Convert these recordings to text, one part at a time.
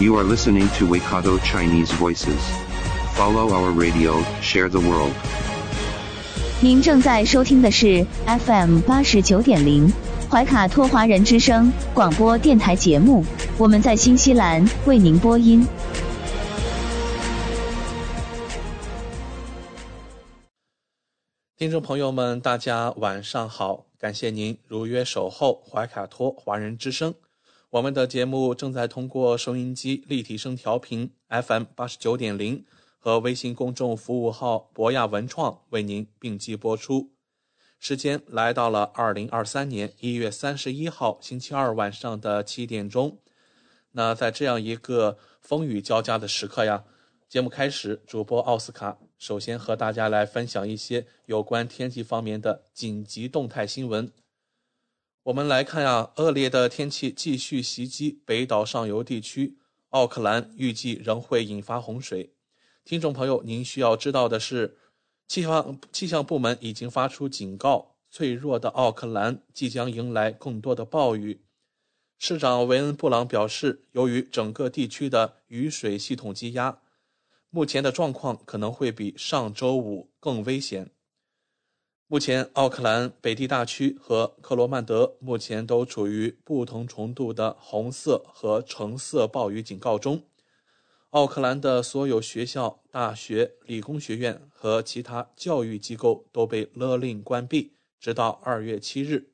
You are listening to Waikato Chinese Voices. Follow our radio, share the world. 您正在收听的是 FM 八十九点零怀卡托华人之声广播电台节目，我们在新西兰为您播音。听众朋友们，大家晚上好！感谢您如约守候怀卡托华人之声。我们的节目正在通过收音机立体声调频 FM 八十九点零和微信公众服务号博雅文创为您并机播出。时间来到了二零二三年一月三十一号星期二晚上的七点钟。那在这样一个风雨交加的时刻呀，节目开始，主播奥斯卡首先和大家来分享一些有关天气方面的紧急动态新闻。我们来看呀，恶劣的天气继续袭击北岛上游地区，奥克兰预计仍会引发洪水。听众朋友，您需要知道的是，气象气象部门已经发出警告，脆弱的奥克兰即将迎来更多的暴雨。市长维恩·布朗表示，由于整个地区的雨水系统积压，目前的状况可能会比上周五更危险。目前，奥克兰北地大区和克罗曼德目前都处于不同程度的红色和橙色暴雨警告中。奥克兰的所有学校、大学、理工学院和其他教育机构都被勒令关闭，直到二月七日。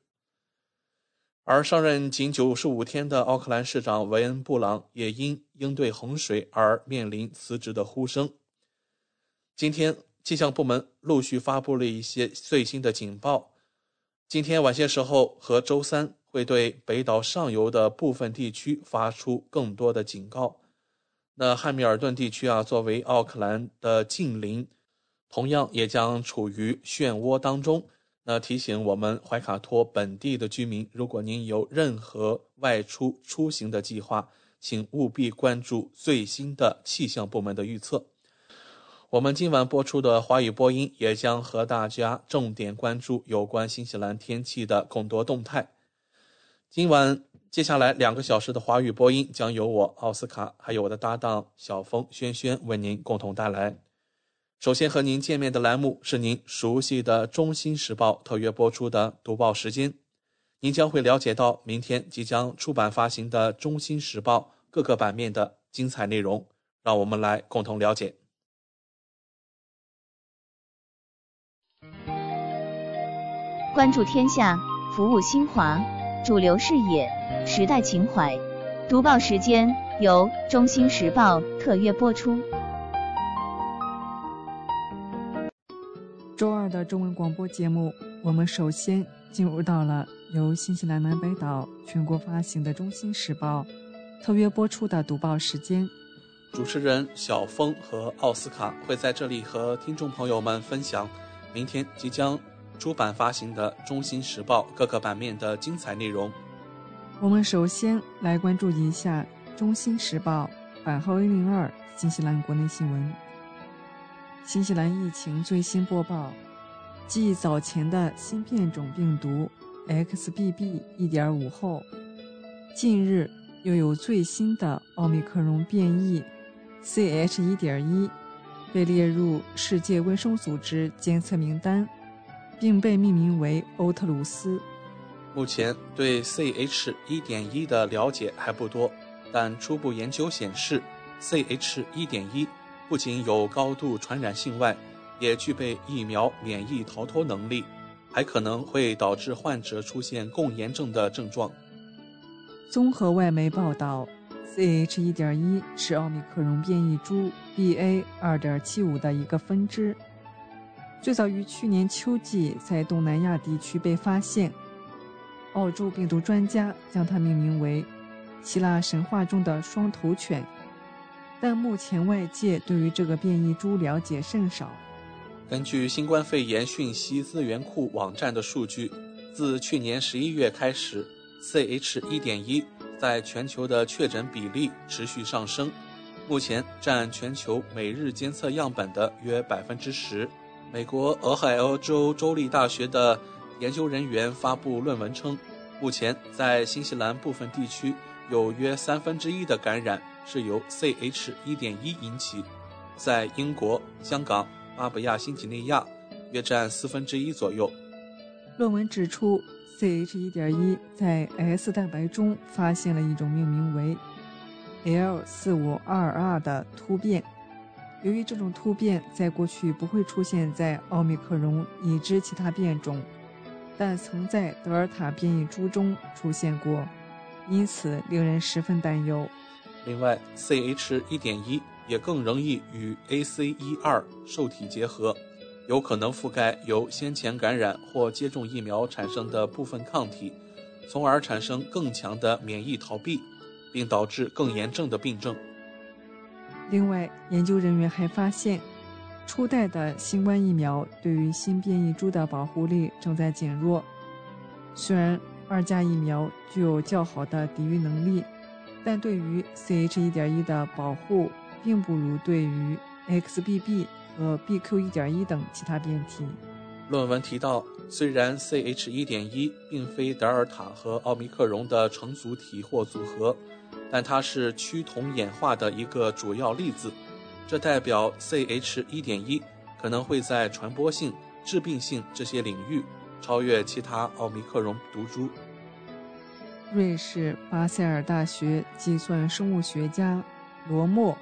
而上任仅九十五天的奥克兰市长维恩·布朗也因应对洪水而面临辞职的呼声。今天，气象部门陆续发布了一些最新的警报。今天晚些时候和周三会对北岛上游的部分地区发出更多的警告。那汉密尔顿地区啊，作为奥克兰的近邻，同样也将处于漩涡当中。那提醒我们怀卡托本地的居民，如果您有任何外出出行的计划，请务必关注最新的气象部门的预测。我们今晚播出的华语播音也将和大家重点关注有关新西兰天气的更多动态。今晚接下来两个小时的华语播音将由我奥斯卡还有我的搭档小峰轩轩为您共同带来。首先和您见面的栏目是您熟悉的《中新时报》特约播出的读报时间，您将会了解到明天即将出版发行的《中新时报》各个版面的精彩内容。让我们来共同了解。关注天下，服务新华，主流视野，时代情怀。读报时间由《中新时报》特约播出。周二的中文广播节目，我们首先进入到了由新西兰南北岛全国发行的《中新时报》特约播出的读报时间。主持人小峰和奥斯卡会在这里和听众朋友们分享明天即将出版发行的《中新时报》各个版面的精彩内容。我们首先来关注一下《中新时报》版号 A 零二新西兰国内新闻。新西兰疫情最新播报：继早前的新变种病毒 XBB. 1.5后，近日又有最新的奥密克戎变异 CH. 1.1被列入世界卫生组织监测名单，并被命名为欧特鲁斯。目前对 CH 1.1的了解还不多，但初步研究显示，CH 1.1不仅有高度传染性外，也具备疫苗免疫逃脱能力，还可能会导致患者出现共炎症的症状。综合外媒报道，CH 1.1是奥密克戎变异株 BA 2.75的一个分支，最早于去年秋季在东南亚地区被发现。澳洲病毒专家将它命名为希腊神话中的双头犬。但目前外界对于这个变异株了解甚少。根据新冠肺炎讯息资源库网站的数据，自去年十一月开始，CH 一点一在全球的确诊比例持续上升，目前占全球每日监测样本的约百分之十。美国俄亥俄州州立大学的研究人员发布论文称，目前在新西兰部分地区有约三分之一的感染是由 CH 一点一引起，在英国、香港。巴布亚新几内亚约占四分之一左右。论文指出，CH1.1 在 S 蛋白中发现了一种命名为 L4522 的突变。由于这种突变在过去不会出现在奥密克戎已知其他变种，但曾在德尔塔变异株中出现过，因此令人十分担忧。另外，CH1.1。也更容易与 ACE2 受体结合，有可能覆盖由先前感染或接种疫苗产生的部分抗体，从而产生更强的免疫逃避，并导致更严重的病症。另外，研究人员还发现，初代的新冠疫苗对于新变异株的保护力正在减弱。虽然二价疫苗具有较好的抵御能力，但对于 CH1.1 的保护。并不如对于 XBB 和 BQ.1.1 等其他变体。论文提到，虽然 CH1.1 并非德尔塔和奥密克戎的成组体或组合，但它是趋同演化的一个主要例子。这代表 CH1.1 可能会在传播性、致病性这些领域超越其他奥密克戎毒株。瑞士巴塞尔大学计算生物学家罗默。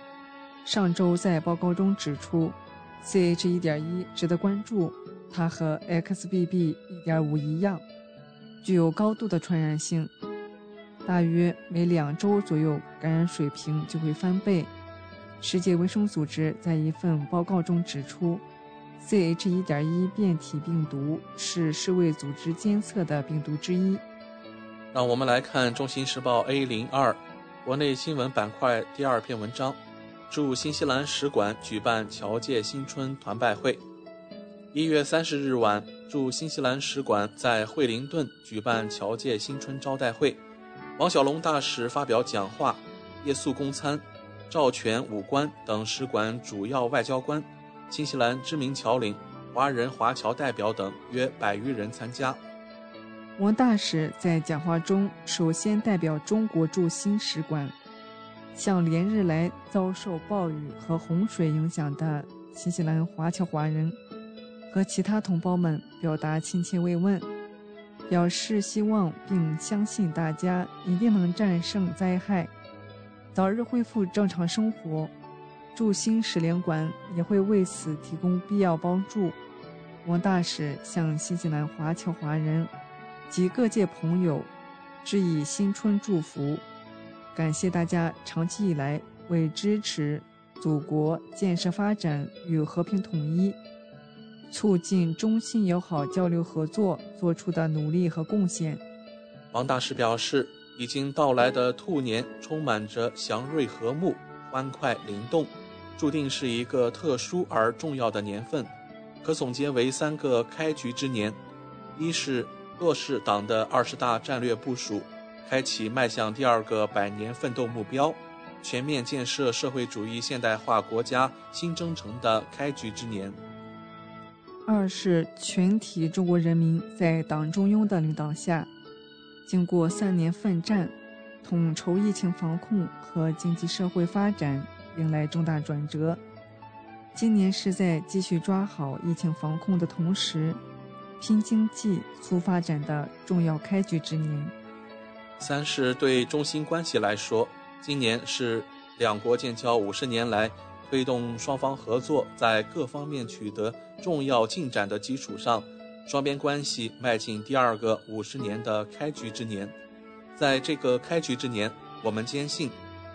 上周在报告中指出，CH1.1 值得关注。它和 XBB.1.5 一样，具有高度的传染性，大约每两周左右感染水平就会翻倍。世界卫生组织在一份报告中指出，CH1.1 变体病毒是世卫组织监测的病毒之一。让我们来看《中新时报》A 零二国内新闻板块第二篇文章。驻新西兰使馆举办侨界新春团拜会。一月三十日晚，驻新西兰使馆在惠灵顿举办侨界新春招待会。王小龙大使发表讲话，夜宿公餐，赵全武官等使馆主要外交官、新西兰知名侨领、华人华侨代表等约百余人参加。王大使在讲话中首先代表中国驻新使馆。向连日来遭受暴雨和洪水影响的新西兰华侨华人和其他同胞们表达亲切慰问，表示希望并相信大家一定能战胜灾害，早日恢复正常生活。驻新使领馆也会为此提供必要帮助。王大使向新西兰华侨华人及各界朋友致以新春祝福。感谢大家长期以来为支持祖国建设发展与和平统一、促进中新友好交流合作做出的努力和贡献。王大使表示，已经到来的兔年充满着祥瑞和睦、欢快灵动，注定是一个特殊而重要的年份，可总结为三个开局之年：一是落实党的二十大战略部署。开启迈向第二个百年奋斗目标，全面建设社会主义现代化国家新征程的开局之年。二是全体中国人民在党中央的领导下，经过三年奋战，统筹疫情防控和经济社会发展，迎来重大转折。今年是在继续抓好疫情防控的同时，拼经济促发展的重要开局之年。三是对中新关系来说，今年是两国建交五十年来推动双方合作在各方面取得重要进展的基础上，双边关系迈进第二个五十年的开局之年。在这个开局之年，我们坚信，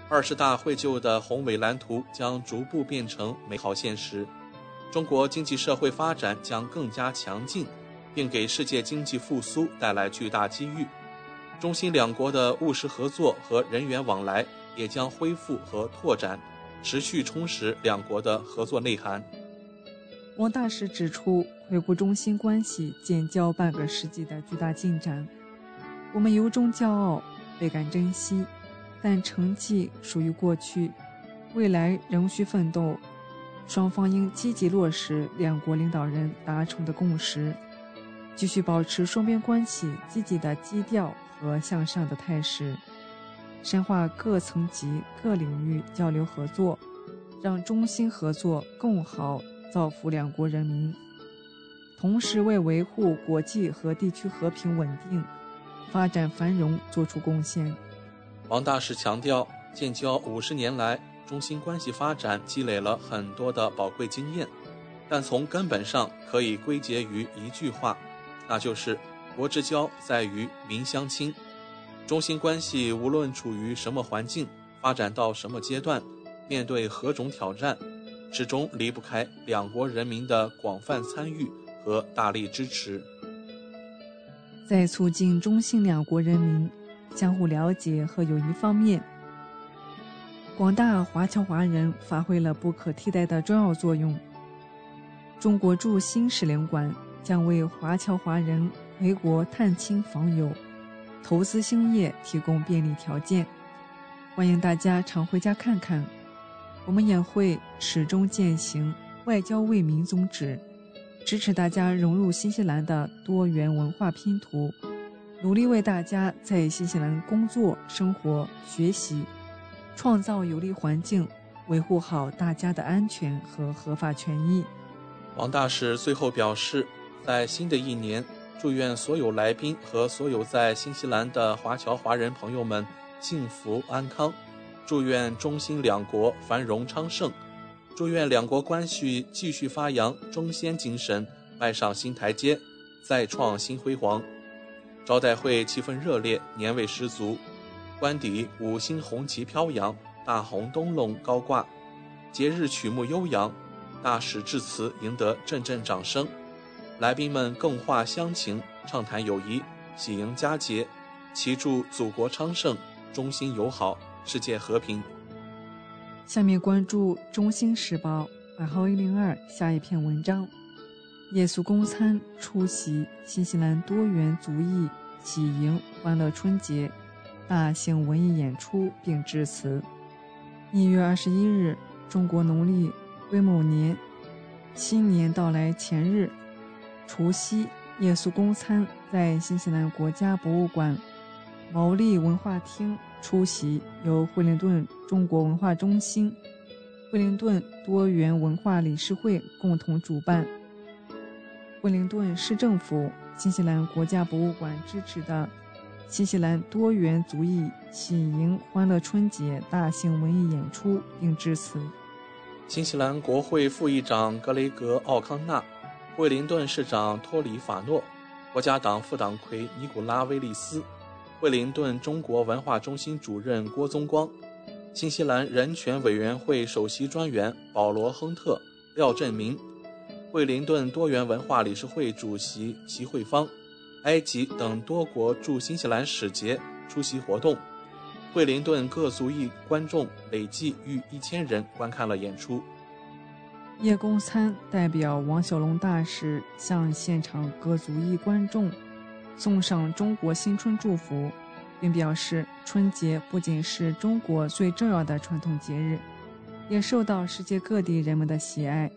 二十大绘就的宏伟蓝图将逐步变成美好现实，中国经济社会发展将更加强劲，并给世界经济复苏带来巨大机遇。中新两国的务实合作和人员往来也将恢复和拓展，持续充实两国的合作内涵。王大使指出，回顾中新关系建交半个世纪的巨大进展，我们由衷骄傲，倍感珍惜。但成绩属于过去，未来仍需奋斗。双方应积极落实两国领导人达成的共识，继续保持双边关系积极的基调和向上的态势，深化各层级各领域交流合作，让中新合作更好造福两国人民，同时为维护国际和地区和平稳定、发展繁荣作出贡献。王大使强调，建交五十年来，中新关系发展积累了很多的宝贵经验，但从根本上可以归结于一句话，那就是“国之交在于民相亲”。中新关系无论处于什么环境，发展到什么阶段，面对何种挑战，始终离不开两国人民的广泛参与和大力支持。在促进中新两国人民。相互了解和友谊方面，广大华侨华人发挥了不可替代的重要作用。中国驻新使领馆将为华侨华人回国探亲访友、投资兴业提供便利条件，欢迎大家常回家看看。我们也会始终践行外交为民宗旨，支持大家融入新西兰的多元文化拼图。努力为大家在新西兰工作、生活、学习，创造有利环境，维护好大家的安全和合法权益。王大使最后表示，在新的一年，祝愿所有来宾和所有在新西兰的华侨华人朋友们幸福安康，祝愿中新两国繁荣昌盛，祝愿两国关系继续发扬中先精神，迈上新台阶，再创新辉煌。招待会气氛热烈，年味十足。官邸五星红旗飘扬，大红灯笼高挂，节日曲目悠扬。大使致辞赢得阵阵掌声，来宾们更话乡情，畅谈友谊，喜迎佳节，祈祝祖国昌盛，中心友好，世界和平。下面关注《中新时报》版号一零二下一篇文章。耶稣公餐出席新西兰多元族裔喜迎欢乐春节大型文艺演出并致辞。一月二十一日，中国农历癸卯年新年到来前日，除夕，夜宿公餐在新西兰国家博物馆毛利文化厅出席，由惠灵顿中国文化中心、惠灵顿多元文化理事会共同主办。惠灵顿市政府、新西兰国家博物馆支持的新西兰多元族裔喜迎欢乐春节大型文艺演出，并致辞。新西兰国会副议长格雷格·奥康纳、惠灵顿市长托里法诺、国家党副党魁尼古拉·威利斯、惠灵顿中国文化中心主任郭宗光、新西兰人权委员会首席专员保罗·亨特、廖振明。惠灵顿多元文化理事会主席齐慧芳、埃及等多国驻新西兰使节出席活动，惠灵顿各族裔观众累计逾一千人观看了演出。叶公参代表王小龙大使向现场各族裔观众送上中国新春祝福，并表示春节不仅是中国最重要的传统节日，也受到世界各地人们的喜爱。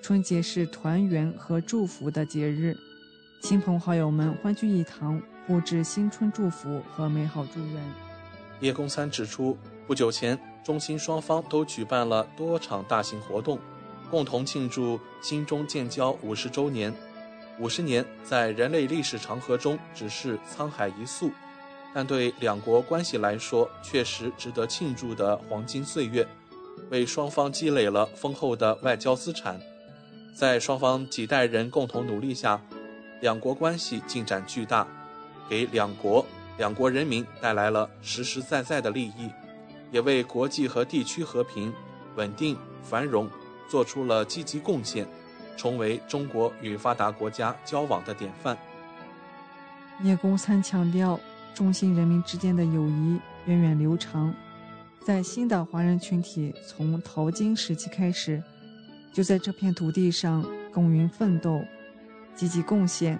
春节是团圆和祝福的节日，亲朋好友们欢聚一堂，互致新春祝福和美好祝愿。叶公三指出，不久前中新双方都举办了多场大型活动，共同庆祝新中建交五十周年。五十年在人类历史长河中只是沧海一粟，但对两国关系来说，确实值得庆祝的黄金岁月，为双方积累了丰厚的外交资产。在双方几代人共同努力下，两国关系进展巨大，给两国两国人民带来了实实在在的利益，也为国际和地区和平、稳定、繁荣做出了积极贡献，成为中国与发达国家交往的典范。聂公参强调，中新人民之间的友谊源远流长，在新的华人群体从淘金时期开始，就在这片土地上耕耘奋斗，积极贡献，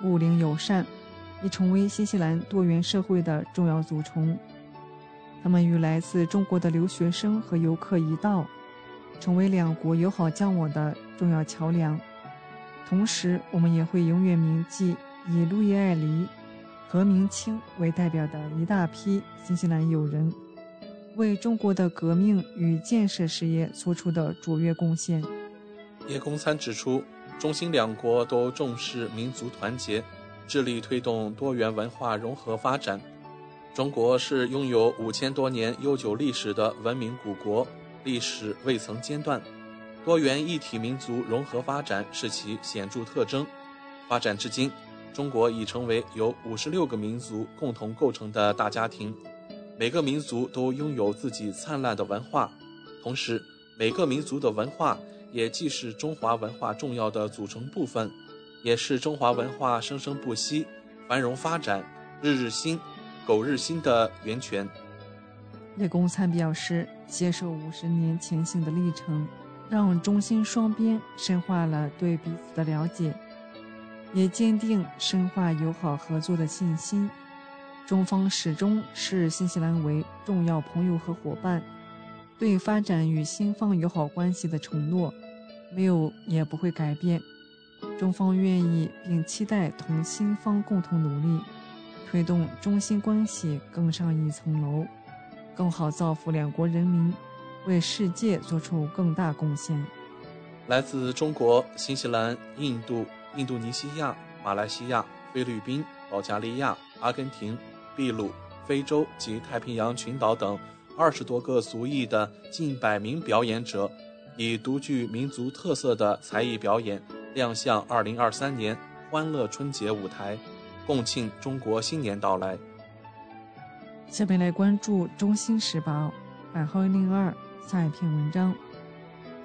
睦邻友善，已成为新西兰多元社会的重要组成。他们与来自中国的留学生和游客一道，成为两国友好交往的重要桥梁。同时，我们也会永远铭记以路易艾黎、何明清为代表的一大批新西兰友人，为中国的革命与建设事业做出的卓越贡献。叶公参指出，中新两国都重视民族团结，致力推动多元文化融合发展。中国是拥有五千多年悠久历史的文明古国，历史未曾间断。多元一体民族融合发展是其显著特征。发展至今，中国已成为由五十六个民族共同构成的大家庭。每个民族都拥有自己灿烂的文化，同时，每个民族的文化也既是中华文化重要的组成部分，也是中华文化生生不息、繁荣发展、日日新。苟日新的源泉。叶公参表示，携手五十年前行的历程，让中新双边深化了对彼此的了解，也坚定深化友好合作的信心。中方始终视新西兰为重要朋友和伙伴，对发展与新方友好关系的承诺，没有也不会改变。中方愿意并期待同新方共同努力。推动中新关系更上一层楼，更好造福两国人民，为世界做出更大贡献。来自中国、新西兰、印度、印度尼西亚、马来西亚、菲律宾、保加利亚、阿根廷、秘鲁、非洲及太平洋群岛等二十多个族裔的近百名表演者，以独具民族特色的才艺表演亮相2023年欢乐春节舞台。共庆中国新年到来。下面来关注《中新时报》版号零二下一篇文章：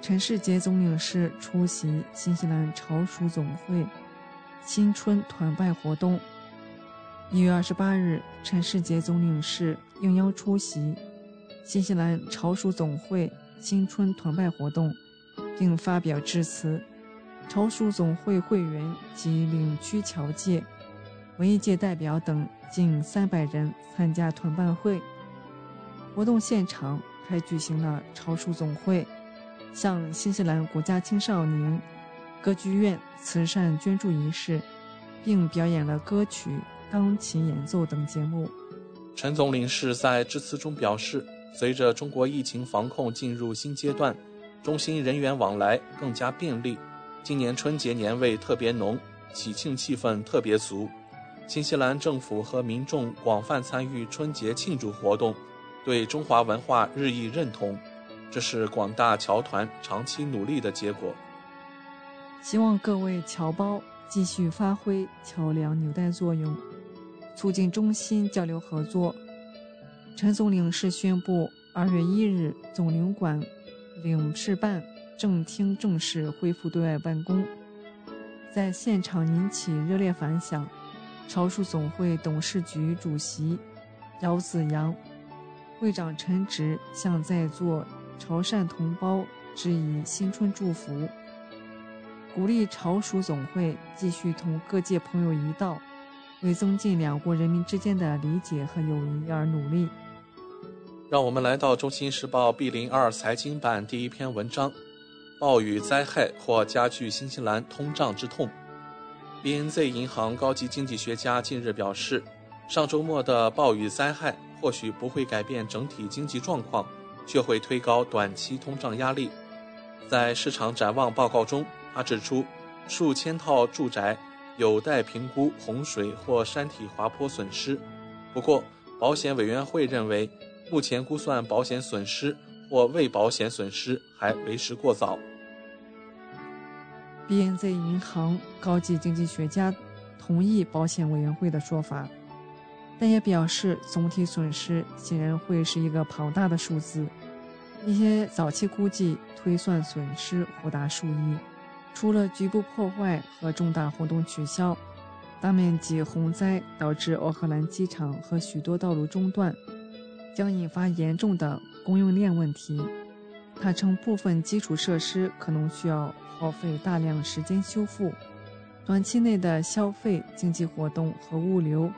陈世杰总领事出席新西兰潮属总会新春团拜活动。一月二十八日，陈世杰总领事应邀出席新西兰潮属总会新春团拜活动，并发表致辞。潮属总会会员及领区侨界。文艺界代表等近三百人参加团办会活动，现场还举行了潮属总会向新西兰国家青少年歌剧院慈善捐助仪式，并表演了歌曲、钢琴演奏等节目。陈总领事在致辞中表示，随着中国疫情防控进入新阶段，中心人员往来更加便利，今年春节年味特别浓，喜庆气氛特别足。新西兰政府和民众广泛参与春节庆祝活动，对中华文化日益认同，这是广大侨团长期努力的结果。希望各位侨胞继续发挥桥梁纽带作用，促进中新交流合作。陈总领事宣布，二月一日，总领馆领事办正厅正式恢复对外办公，在现场引起热烈反响。潮属总会董事局主席姚子阳、会长陈植向在座潮汕同胞致以新春祝福，鼓励潮属总会继续同各界朋友一道，为增进两国人民之间的理解和友谊而努力。让我们来到《中新时报》B 零二财经版第一篇文章：暴雨灾害或加剧新西兰通胀之痛。BNZ 银行高级经济学家近日表示，上周末的暴雨灾害或许不会改变整体经济状况，却会推高短期通胀压力。在市场展望报告中，他指出，数千套住宅有待评估洪水或山体滑坡损失。不过，保险委员会认为，目前估算保险损失或未保险损失还为时过早。BNZ 银行高级经济学家同意保险委员会的说法，但也表示总体损失显然会是一个庞大的数字。一些早期估计推算损失或达数亿。除了局部破坏和重大活动取消，大面积洪灾导致奥克兰机场和许多道路中断，将引发严重的供应链问题。他称，部分基础设施可能需要耗费大量时间修复，短期内的消费、经济活动和物流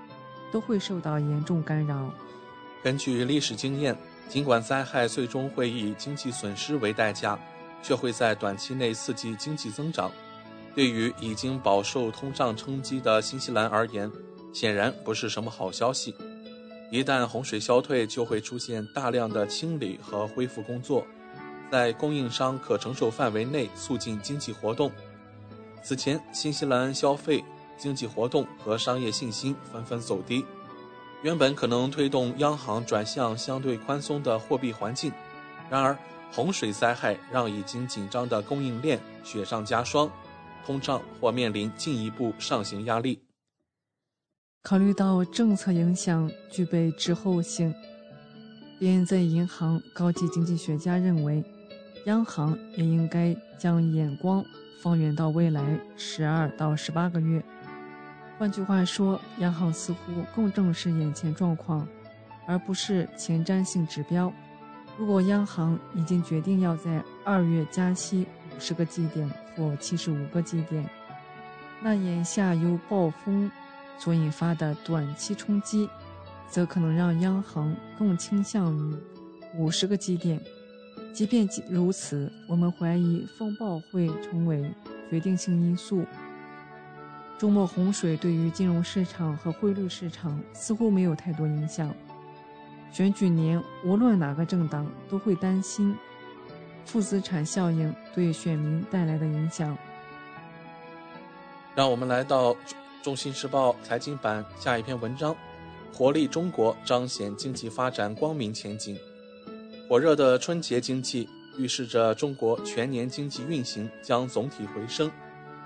都会受到严重干扰。根据历史经验，尽管灾害最终会以经济损失为代价，却会在短期内刺激经济增长。对于已经饱受通胀冲击的新西兰而言，显然不是什么好消息。一旦洪水消退，就会出现大量的清理和恢复工作。在供应商可承受范围内促进经济活动。此前，新西兰消费、经济活动和商业信心纷纷走低，原本可能推动央行转向相对宽松的货币环境。然而，洪水灾害让已经紧张的供应链雪上加霜，通胀或面临进一步上行压力。考虑到政策影响具备滞后性，边在银行高级经济学家认为。央行也应该将眼光放远到未来十二到十八个月。换句话说，央行似乎更重视眼前状况，而不是前瞻性指标。如果央行已经决定要在二月加息五十个基点或七十五个基点，那眼下由暴风所引发的短期冲击，则可能让央行更倾向于五十个基点。即便如此，我们怀疑风暴会成为决定性因素。周末洪水对于金融市场和汇率市场似乎没有太多影响。选举年，无论哪个政党都会担心负资产效应对选民带来的影响。让我们来到《中新时报》财经版下一篇文章：活力中国彰显经济发展光明前景。火热的春节经济预示着中国全年经济运行将总体回升，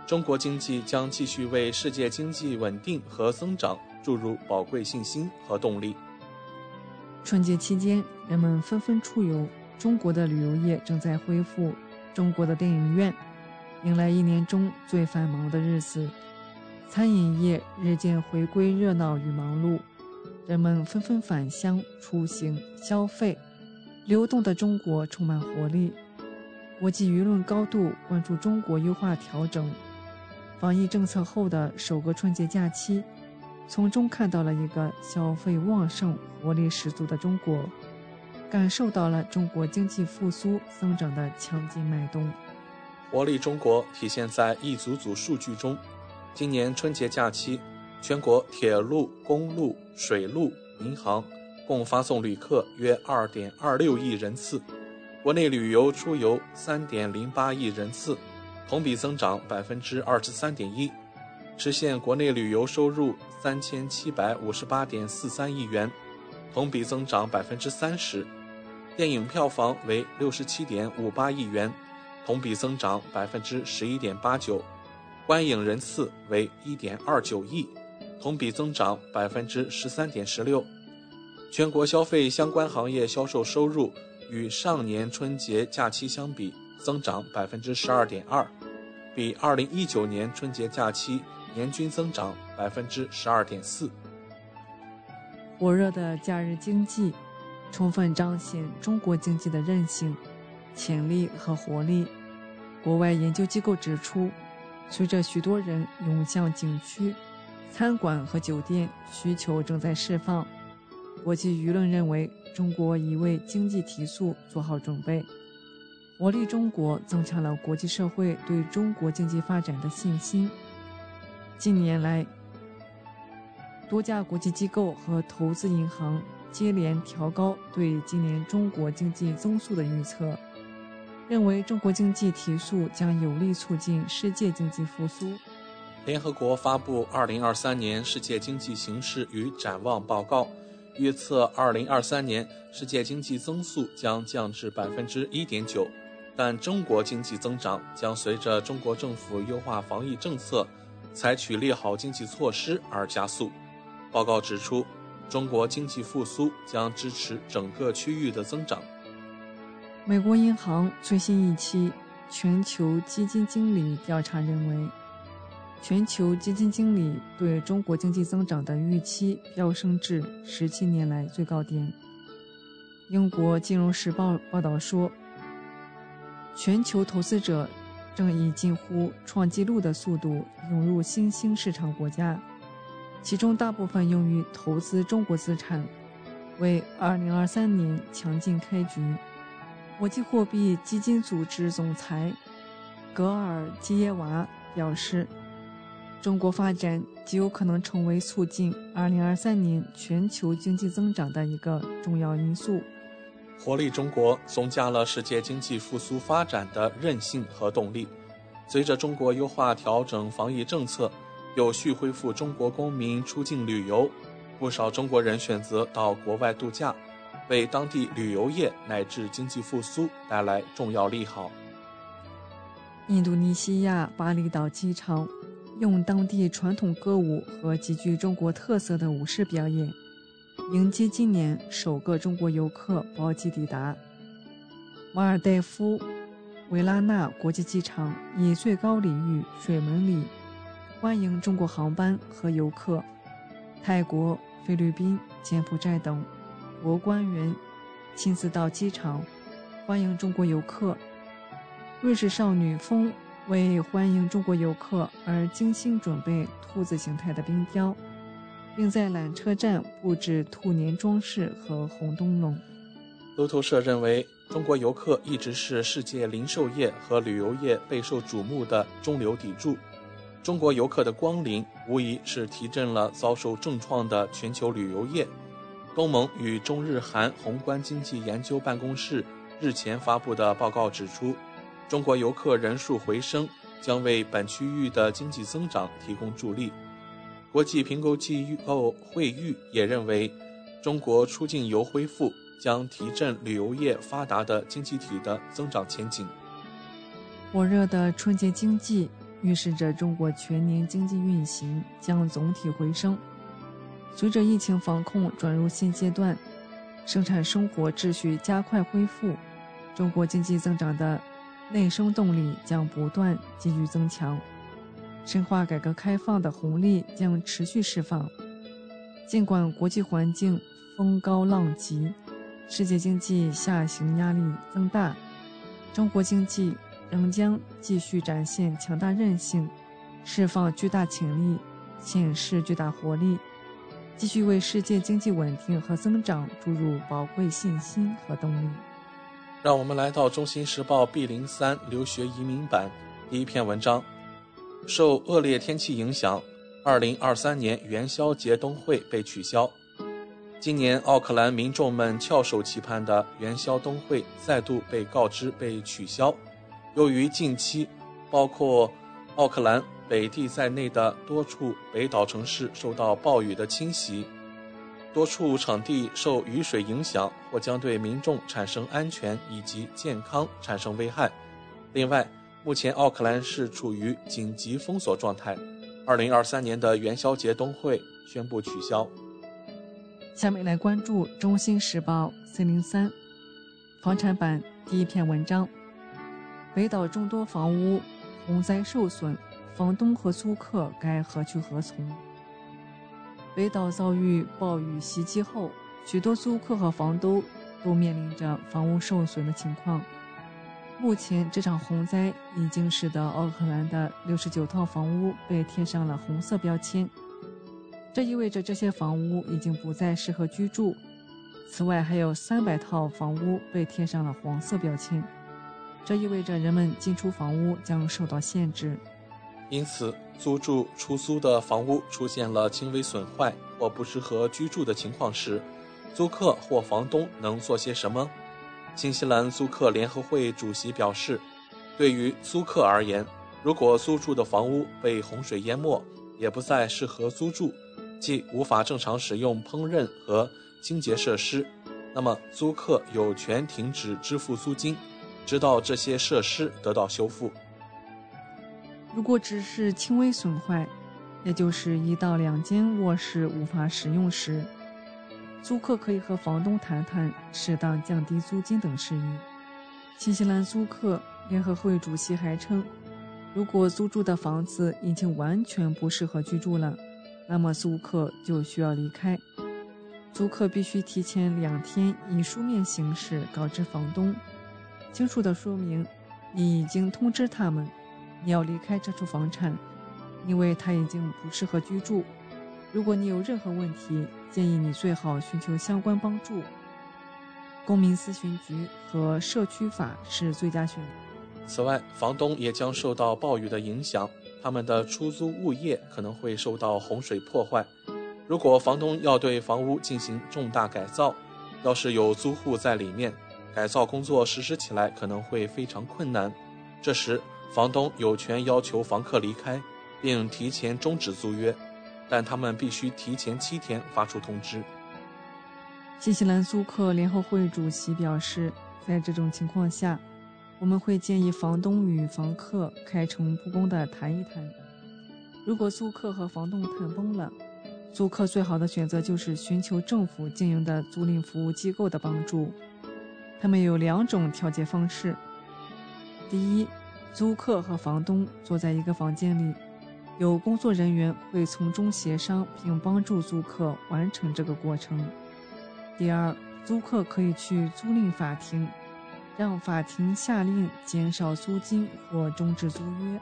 中国经济将继续为世界经济稳定和增长注入宝贵信心和动力。春节期间，人们纷纷出游，中国的旅游业正在恢复，中国的电影院迎来一年中最繁忙的日子，餐饮业日渐回归热闹与忙碌，人们纷纷返乡出行消费。流动的中国充满活力，国际舆论高度关注中国优化调整防疫政策后的首个春节假期，从中看到了一个消费旺盛、活力十足的中国，感受到了中国经济复苏增长的强劲脉动。活力中国体现在一组组数据中，今年春节假期，全国铁路、公路、水路、民航。共发送旅客约二点二六亿人次，国内旅游出游三点零八亿人次，同比增长百分之二十三点一，实现国内旅游收入三千七百五十八点四三亿元，同比增长百分之三十。电影票房为六十七点五八亿元，同比增长百分之十一点八九，观影人次为一点二九亿，同比增长百分之十三点十六。全国消费相关行业销售收入与上年春节假期相比增长百分之十二点二，比二零一九年春节假期年均增长百分之十二点四。火热的假日经济，充分彰显中国经济的韧性、潜力和活力。国外研究机构指出，随着许多人涌向景区、餐馆和酒店，需求正在释放。国际舆论认为，中国已为经济提速做好准备。活力中国增强了国际社会对中国经济发展的信心。近年来，多家国际机构和投资银行接连调高对今年中国经济增速的预测，认为中国经济提速将有力促进世界经济复苏。联合国发布《二零二三年世界经济形势与展望报告》。预测，二零二三年世界经济增速将降至百分之一点九，但中国经济增长将随着中国政府优化防疫政策、采取利好经济措施而加速。报告指出，中国经济复苏将支持整个区域的增长。美国银行最新一期全球基金经理调查认为。全球基金经理对中国经济增长的预期飙升至十七年来最高点。英国金融时报报道说，全球投资者正以近乎创纪录的速度涌入新兴市场国家，其中大部分用于投资中国资产，为2023年强劲开局。国际货币基金组织总裁格尔基耶娃表示，中国发展极有可能成为促进2023年全球经济增长的一个重要因素。活力中国增加了世界经济复苏发展的韧性和动力。随着中国优化调整防疫政策，有序恢复中国公民出境旅游，不少中国人选择到国外度假。为当地旅游业乃至经济复苏带来重要利好。印度尼西亚巴厘岛机场用当地传统歌舞和极具中国特色的舞狮表演，迎接今年首个中国游客包机抵达。马尔代夫维拉纳国际机场以最高礼遇水门礼欢迎中国航班和游客。泰国、菲律宾、柬埔寨等。国官员亲自到机场欢迎中国游客。瑞士少女峰为欢迎中国游客而精心准备兔子形态的冰雕，并在缆车站布置兔年装饰和红灯笼。路透社认为，中国游客一直是世界零售业和旅游业备受瞩目的中流砥柱。中国游客的光临无疑是提振了遭受重创的全球旅游业。东盟与中日韩宏观经济研究办公室日前发布的报告指出，中国游客人数回升将为本区域的经济增长提供助力。国际评估机构惠誉也认为，中国出境游恢复将提振旅游业发达的经济体的增长前景。火热的春节经济预示着中国全年经济运行将总体回升。随着疫情防控转入新阶段，生产生活秩序加快恢复，中国经济增长的内生动力将不断急剧增强，深化改革开放的红利将持续释放。尽管国际环境风高浪急，世界经济下行压力增大，中国经济仍将继续展现强大韧性，释放巨大潜力，显示巨大活力。继续为世界经济稳定和增长注入宝贵信心和动力。让我们来到《中新时报》B 零三留学移民版第一篇文章。受恶劣天气影响，二零二三年元宵节灯会被取消。今年奥克兰民众们翘首期盼的元宵灯会再度被告知被取消。由于近期，包括奥克兰。北地在内的多处北岛城市受到暴雨的侵袭，多处场地受雨水影响或将对民众产生安全以及健康产生危害。另外，目前奥克兰市处于紧急封锁状态。二零二三年的元宵节灯会宣布取消。下面来关注《中新时报》四零三房产版第一篇文章：北岛众多房屋洪灾受损。房东和租客该何去何从？北岛遭遇暴雨袭击后，许多租客和房东都面临着房屋受损的情况。目前，这场洪灾已经使得奥克兰的六十九套房屋被贴上了红色标签，这意味着这些房屋已经不再适合居住。此外，还有三百套房屋被贴上了黄色标签，这意味着人们进出房屋将受到限制。因此，租住、出租的房屋出现了轻微损坏或不适合居住的情况时，租客或房东能做些什么？新西兰租客联合会主席表示，对于租客而言，如果租住的房屋被洪水淹没，也不再适合租住，即无法正常使用烹饪和清洁设施，那么租客有权停止支付租金，直到这些设施得到修复。如果只是轻微损坏，也就是一到两间卧室无法使用时，租客可以和房东谈谈适当降低租金等事宜。新西兰租客联合会主席还称，如果租住的房子已经完全不适合居住了，那么租客就需要离开。租客必须提前两天以书面形式告知房东，清楚地说明你已经通知他们你要离开这处房产，因为它已经不适合居住。如果你有任何问题，建议你最好寻求相关帮助。公民咨询局和社区法是最佳选择。此外，房东也将受到暴雨的影响，他们的出租物业可能会受到洪水破坏。如果房东要对房屋进行重大改造，要是有租户在里面，改造工作实施起来可能会非常困难。这时，房东有权要求房客离开，并提前终止租约。但他们必须提前七天发出通知。新西兰租客联合会主席表示，在这种情况下，我们会建议房东与房客开诚布公地谈一谈。如果租客和房东谈崩了，租客最好的选择就是寻求政府经营的租赁服务机构的帮助。他们有两种调解方式：第一，租客和房东坐在一个房间里。有工作人员会从中协商并帮助租客完成这个过程。第二，租客可以去租赁法庭，让法庭下令减少租金或终止租约。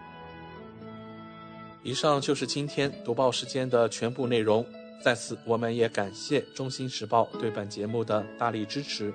以上就是今天读报时间的全部内容。在此，我们也感谢《中新时报》对本节目的大力支持。《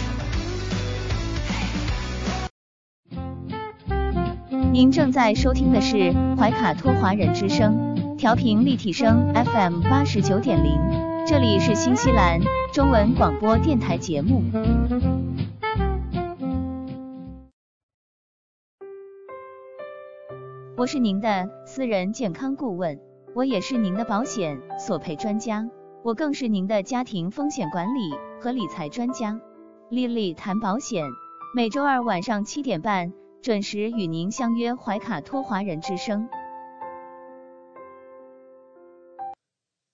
您正在收听的是怀卡托华人之声，调频立体声 FM 八十九点零，这里是新西兰中文广播电台节目。我是您的私人健康顾问，我也是您的保险索赔专家，我更是您的家庭风险管理和理财专家。丽丽谈保险，每周二晚上七点半。准时与您相约怀卡托华人之声。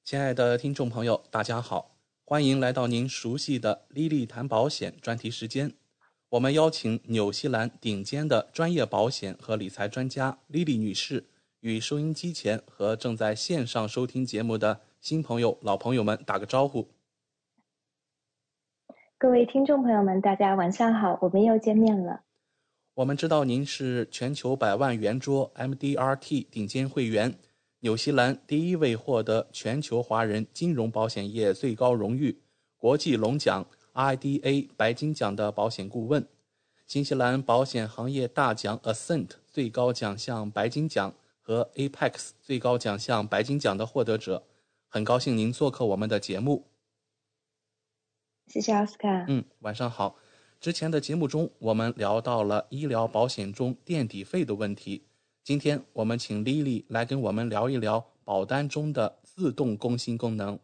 亲爱的听众朋友，大家好，欢迎来到您熟悉的“莉莉谈保险”专题时间。我们邀请纽西兰顶尖的专业保险和理财专家莉莉女士，与收音机前和正在线上收听节目的新朋友、老朋友们打个招呼。各位听众朋友们，大家晚上好，我们又见面了。我们知道您是全球百万圆桌 MDRT 顶尖会员，纽西兰第一位获得全球华人金融保险业最高荣誉国际龙奖 IDA 白金奖的保险顾问，新西兰保险行业大奖 Ascent 最高奖项白金奖和 Apex 最高奖项白金奖的获得者。很高兴您做客我们的节目。谢谢奥斯卡。嗯，晚上好。之前的节目中，我们聊到了医疗保险中垫底费的问题。今天我们请 Lily 来跟我们聊一聊保单中的自动更新功能。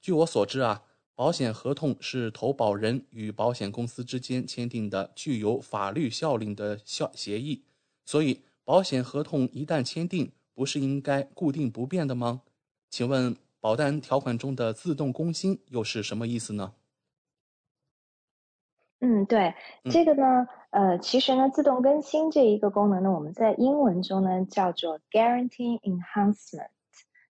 据我所知啊，保险合同是投保人与保险公司之间签订的具有法律效力的效协议，所以保险合同一旦签订，不是应该固定不变的吗？请问保单条款中的自动更新又是什么意思呢？嗯，对，这个呢，呃，其实呢，自动更新这一个功能呢，我们在英文中呢叫做 Guarantee Enhancement，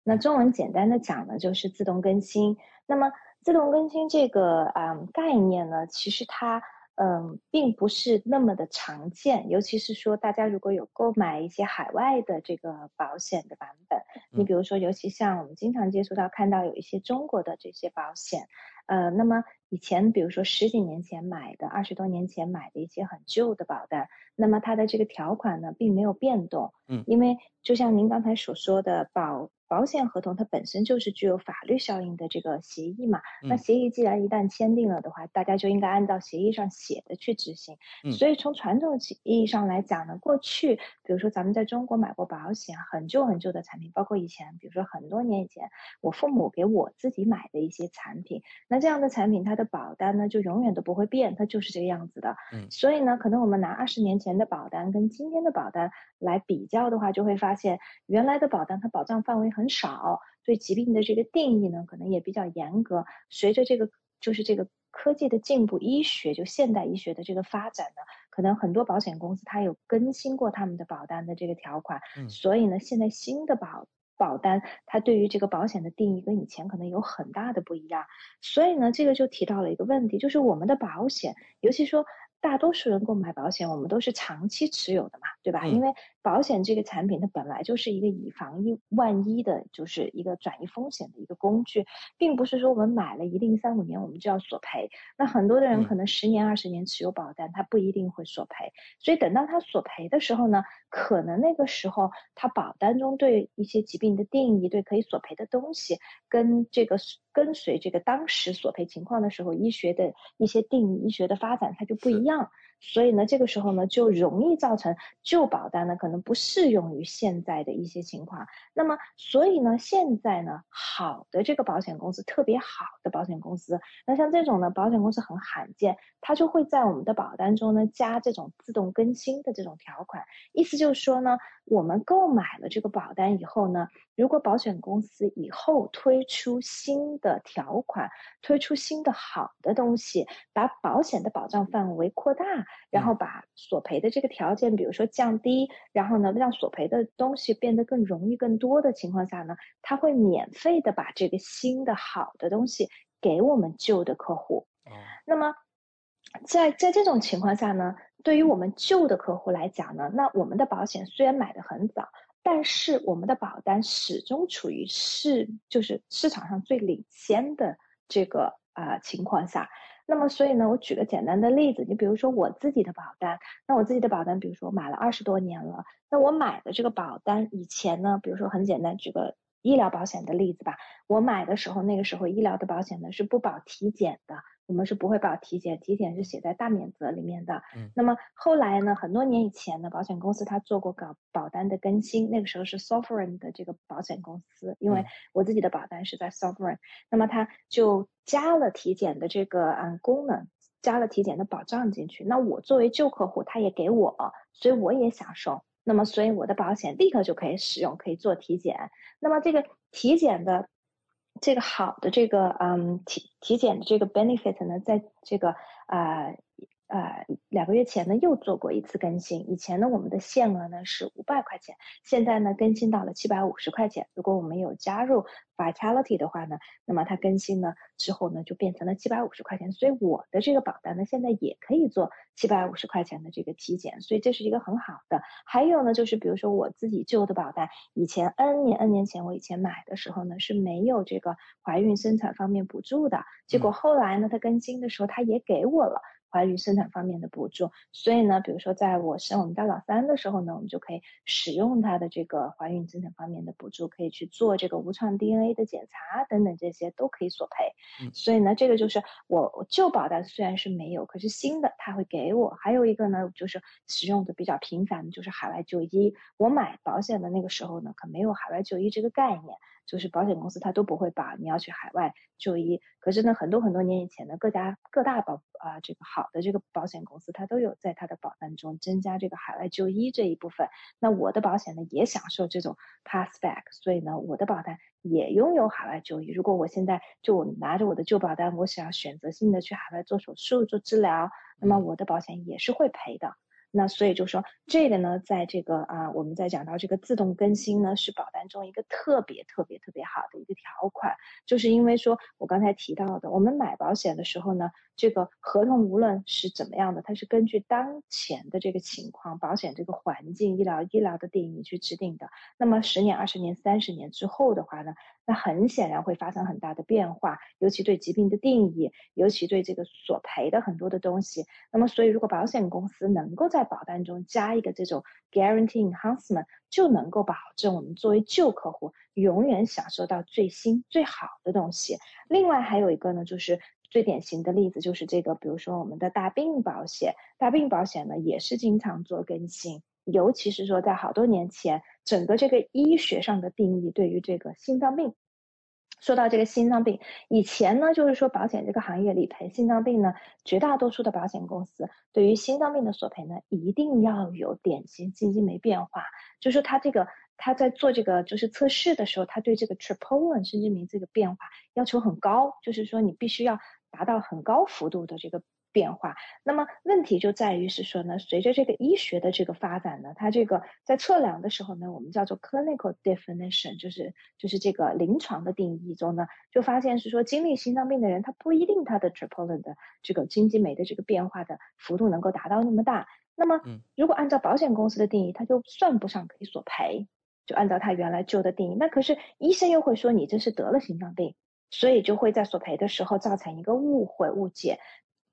那中文简单的讲呢就是自动更新。那么自动更新这个啊概念呢，其实它嗯并不是那么的常见，尤其是说大家如果有购买一些海外的这个保险的版本，你比如说，尤其像我们经常接触到看到有一些中国的这些保险。呃，那么以前比如说十几年前买的，二十多年前买的一些很旧的保单，那么它的这个条款呢并没有变动，嗯，因为就像您刚才所说的保。保险合同它本身就是具有法律效应的这个协议嘛，那协议既然一旦签订了的话，大家就应该按照协议上写的去执行。所以从传统意义上来讲呢，过去比如说咱们在中国买过保险，很旧很旧的产品，包括以前比如说很多年以前我父母给我自己买的一些产品，那这样的产品它的的保单呢就永远都不会变，它就是这个样子的。嗯，所以呢，可能我们拿二十年前的保单跟今天的保单来比较的话，就会发现原来的保单它保障范围很少，对疾病的这个定义呢可能也比较严格。随着这个就是这个科技的进步，医学就现代医学的这个发展呢，可能很多保险公司它有更新过他们的保单的这个条款，嗯所以呢，现在新的保保单它对于这个保险的定义跟以前可能有很大的不一样，所以呢，这个就提到了一个问题，就是我们的保险，尤其说。大多数人购买保险，我们都是长期持有的嘛，对吧？嗯因为保险这个产品它本来就是一个以防一万一的，就是一个转移风险的一个工具，并不是说我们买了一定三五年我们就要索赔。那很多的人嗯可能十年、二十年持有保单，他不一定会索赔。所以等到他索赔的时候呢，可能那个时候他保单中对一些疾病的定义、对可以索赔的东西，跟这个跟随这个当时索赔情况的时候，医学的一些定义、医学的发展，它就不一样。所以呢，这个时候呢，就容易造成旧保单呢可能不适用于现在的一些情况。那么，所以呢，现在呢，好的这个保险公司，特别好的保险公司，那像这种呢，保险公司很罕见，它就会在我们的保单中呢加这种自动更新的这种条款。意思就是说呢，我们购买了这个保单以后呢，如果保险公司以后推出新的条款，推出新的好的东西，把保险的保障范围扩大，然后把索赔的这个条件，比如说降低，然后呢，让索赔的东西变得更容易、更多的情况下呢，他会免费的把这个新的好的东西给我们旧的客户。哦，那么，在在这种情况下呢，对于我们旧的客户来讲呢，那我们的保险虽然买的很早，但是我们的保单始终处于市就是市场上最领先的这个啊、呃情况下。那么，所以呢，我举个简单的例子，你比如说我自己的保单，那我自己的保单，比如说我买了二十多年了，那我买的这个保单以前呢，比如说很简单，举个医疗保险的例子吧，我买的时候，那个时候医疗的保险呢是不保体检的，我们是不会保体检，体检是写在大免责里面的。嗯那么后来呢，很多年以前呢，保险公司它做过搞保单的更新，那个时候是 Sovereign 的这个保险公司，因为嗯我自己的保单是在 Sovereign，那么它就加了体检的这个嗯功能。加了体检的保障进去，那我作为旧客户，他也给我，所以我也享受。那么，所以我的保险立刻就可以使用，可以做体检。那么这个体检的这个好的这个嗯体体检的这个 benefit 呢，在这个啊呃两个月前呢又做过一次更新。以前呢我们的限额呢是五百块钱，现在呢更新到了七百五十块钱。如果我们有加入 Vitality 的话呢，那么它更新呢之后呢就变成了七百五十块钱。所以我的这个保单呢现在也可以做七百五十块钱的这个体检，所以这是一个很好的。还有呢就是比如说我自己旧的保单，以前 N 年 N 年前我以前买的时候呢是没有这个怀孕生产方面补助的，结果后来呢它更新的时候它也给我了。怀孕生产方面的补助，所以呢，比如说在我生我们家老三的时候呢，我们就可以使用它的这个怀孕生产方面的补助，可以去做这个无创 DNA 的检查等等，这些都可以索赔。嗯所以呢，这个就是我我旧保单虽然是没有，可是新的它会给我。还有一个呢，就是使用的比较频繁的就是海外就医。我买保险的那个时候呢，可没有海外就医这个概念，就是保险公司它都不会把你要去海外就医。可是呢，很多很多年以前呢，各家各大保啊、这个好的这个保险公司，它都有在它的保单中增加这个海外就医这一部分。那我的保险呢，也享受这种 pass back，所以呢，我的保单也拥有海外就医。如果我现在就我拿着我的旧保单，我想要选择性的去海外做手术、做治疗，那么我的保险也是会赔的。那所以就说这个呢，在这个啊，我们在讲到这个自动更新呢，是保单中一个特别特别特别好的一个条款，就是因为说我刚才提到的，我们买保险的时候呢，这个合同无论是怎么样的，它是根据当前的这个情况、保险这个环境、医疗医疗的定义去制定的。那么十年、二十年、三十年之后的话呢，那很显然会发生很大的变化，尤其对疾病的定义，尤其对这个索赔的很多的东西。那么，所以如果保险公司能够在保单中加一个这种 guarantee enhancement，就能够保证我们作为旧客户永远享受到最新最好的东西。另外还有一个呢，就是最典型的例子就是这个，比如说我们的大病保险，大病保险呢也是经常做更新。尤其是说，在好多年前，整个这个医学上的定义对于这个心脏病说到这个心脏病，以前呢，就是说保险这个行业理赔心脏病呢，绝大多数的保险公司对于心脏病的索赔呢，一定要有典型心肌酶变化，就是说它这个他在做这个就是测试的时候，他对这个 troponin 心肌酶这个变化要求很高，就是说你必须要达到很高幅度的这个。变化，那么问题就在于是说呢，随着这个医学的这个发展呢，它这个在测量的时候呢，我们叫做 clinical definition，就是就是这个临床的定义中呢，就发现是说经历心脏病的人，他不一定他的 troponin 的这个经肌酶的这个变化的幅度能够达到那么大。那么，如果按照保险公司的定义，它就算不上可以索赔，就按照他原来旧的定义。那可是医生又会说你这是得了心脏病，所以就会在索赔的时候造成一个误会误解。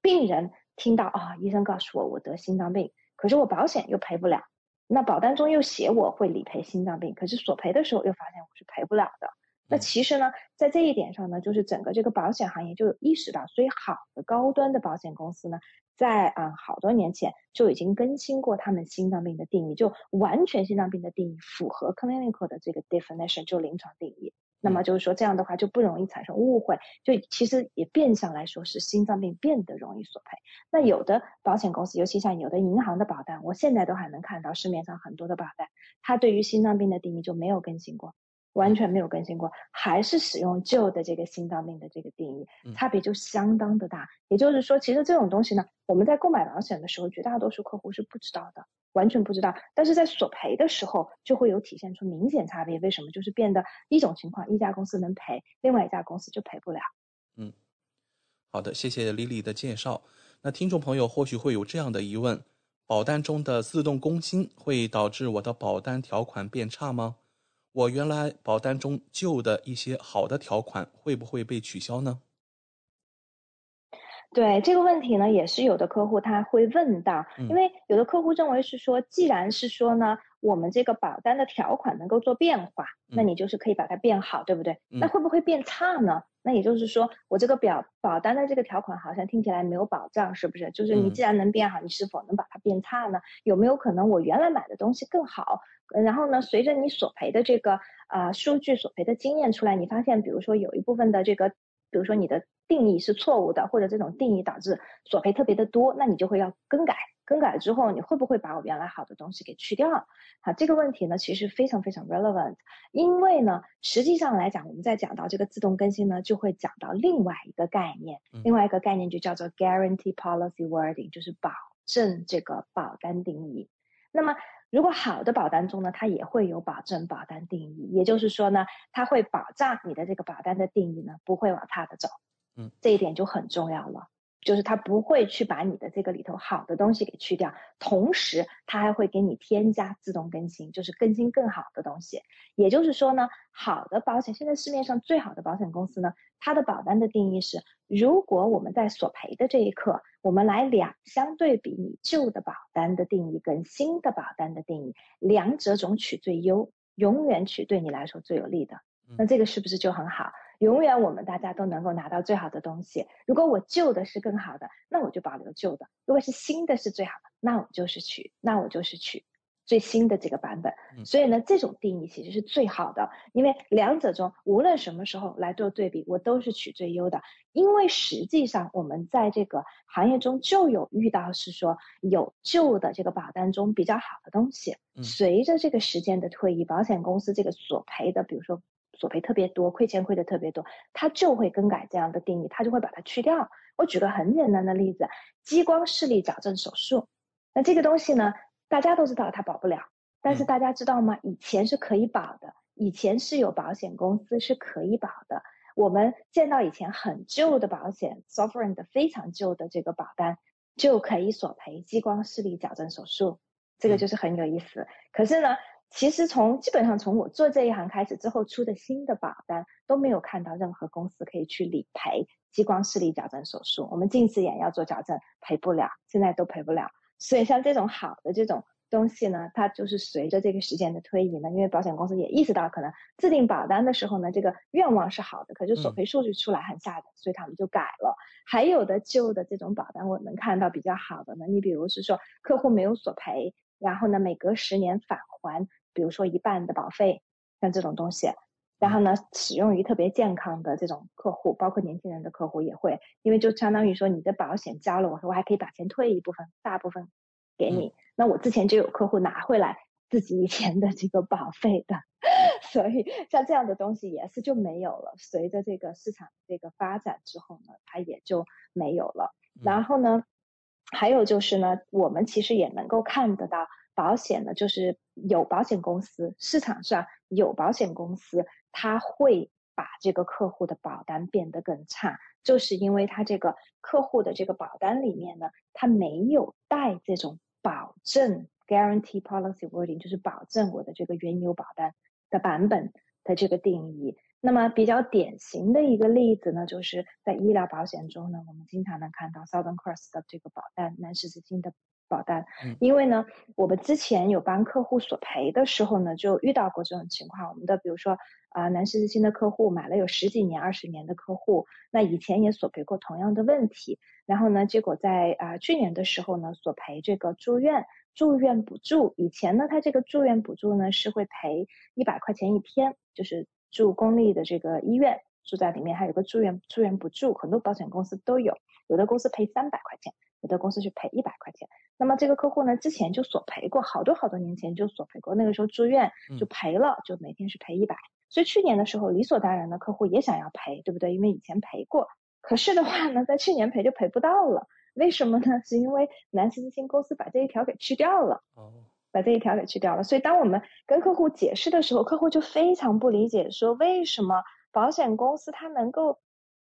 病人听到啊，医生告诉我我得心脏病，可是我保险又赔不了，那保单中又写我会理赔心脏病，可是索赔的时候又发现我是赔不了的。那其实呢，在这一点上呢，就是整个这个保险行业就意识到，所以好的高端的保险公司呢，在啊好多年前就已经更新过他们心脏病的定义，就完全心脏病的定义符合 clinical 的这个 definition，就临床定义。那么就是说，这样的话就不容易产生误会，就其实也变相来说是心脏病变得容易索赔。那有的保险公司，尤其像有的银行的保单，我现在都还能看到市面上很多的保单，它对于心脏病的定义就没有更新过，完全没有更新过，还是使用旧的这个心脏病的这个定义，差别就相当的大。也就是说，其实这种东西呢，我们在购买保险的时候，绝大多数客户是不知道的。完全不知道，但是在索赔的时候就会有体现出明显差别。为什么？就是变得一种情况，一家公司能赔，另外一家公司就赔不了。嗯，好的，谢谢 Lily 的介绍。那听众朋友或许会有这样的疑问：保单中的自动更新会导致我的保单条款变差吗？我原来保单中旧的一些好的条款会不会被取消呢？对这个问题呢，也是有的客户他会问到，因为有的客户认为是说，既然是说呢，我们这个保单的条款能够做变化，那你就是可以把它变好，对不对？那会不会变差呢？那也就是说，我这个表保单的这个条款好像听起来没有保障，是不是？就是你既然能变好，你是否能把它变差呢？有没有可能我原来买的东西更好？然后呢，随着你索赔的这个啊数据索赔的经验出来，你发现比如说有一部分的这个，比如说你的。定义是错误的，或者这种定义导致索赔特别的多，那你就会要更改。更改之后，你会不会把我原来好的东西给去掉？好，这个问题呢，其实非常非常 relevant。因为呢，实际上来讲，我们在讲到这个自动更新呢，就会讲到另外一个概念，另外一个概念就叫做 guarantee policy wording，就是保证这个保单定义。那么，如果好的保单中呢，它也会有保证保单定义，也就是说呢，它会保障你的这个保单的定义呢，不会往差的走。嗯，这一点就很重要了，就是它不会去把你的这个里头好的东西给去掉，同时它还会给你添加自动更新，就是更新更好的东西。也就是说呢，好的保险，现在市面上最好的保险公司呢，它的保单的定义是，如果我们在索赔的这一刻，我们来两相对比，你旧的保单的定义跟新的保单的定义，两者总取最优，永远取对你来说最有利的，那这个是不是就很好？永远我们大家都能够拿到最好的东西。如果我旧的是更好的，那我就保留旧的；如果是新的是最好的，那我就是取，那我就是取最新的这个版本。所以呢，这种定义其实是最好的，因为两者中无论什么时候来做对比，我都是取最优的。因为实际上我们在这个行业中就有遇到是说有旧的这个保单中比较好的东西，随着这个时间的推移，保险公司这个索赔的，比如说。索赔特别多，亏钱亏的特别多，他就会更改这样的定义，他就会把它去掉。我举个很简单的例子，激光视力矫正手术，那这个东西呢，大家都知道它保不了，但是大家知道吗？以前是可以保的，以前是有保险公司是可以保的。我们见到以前很旧的保险，sovereign 的非常旧的这个保单，就可以索赔激光视力矫正手术，这个就是很有意思。可是呢？其实从基本上从我做这一行开始之后出的新的保单都没有看到任何公司可以去理赔激光视力矫正手术。我们近视眼要做矫正赔不了，现在都赔不了。所以像这种好的这种东西呢，它就是随着这个时间的推移呢，因为保险公司也意识到可能制定保单的时候呢，这个愿望是好的，可是索赔数据出来很吓人，所以他们就改了。还有的旧的这种保单，我能看到比较好的呢，你比如是说客户没有索赔。然后呢，每隔十年返还，比如说一半的保费，像这种东西，然后呢，使用于特别健康的这种客户，包括年轻人的客户也会，因为就相当于说你的保险交了，我说我还可以把钱退一部分，大部分给你。那我之前就有客户拿回来自己以前的这个保费的，所以像这样的东西也是就没有了。随着这个市场这个发展之后呢，它也就没有了。然后呢，还有就是呢，我们其实也能够看得到。保险呢，就是有保险公司，市场上有保险公司，他会把这个客户的保单变得更差，就是因为他这个客户的这个保单里面呢，他没有带这种保证 （guarantee policy wording），就是保证我的这个原有保单的版本的这个定义。那么比较典型的一个例子呢，就是在医疗保险中呢，我们经常能看到 Southern Cross 的这个保单，南十字星的。保单，因为呢，我们之前有帮客户索赔的时候呢，就遇到过这种情况。我们的比如说啊，南十字星的客户买了有十几年、二十年的客户，那以前也索赔过同样的问题。然后呢，结果在啊去年的时候呢，索赔这个住院住院补助。以前呢，他这个住院补助呢是会赔一百块钱一天，就是住公立的这个医院住在里面，还有个住院住院补助，很多保险公司都有，有的公司赔三百块钱。有的公司是赔一百块钱，那么这个客户呢，之前就索赔过，好多好多年前就索赔过，那个时候住院就赔了，就每天是赔一百，所以去年的时候理所当然的客户也想要赔，对不对？因为以前赔过，可是的话呢，在去年赔就赔不到了，为什么呢？是因为南斯基金公司把这一条给去掉了，哦，把这一条给去掉了，所以当我们跟客户解释的时候，客户就非常不理解，说为什么保险公司他能够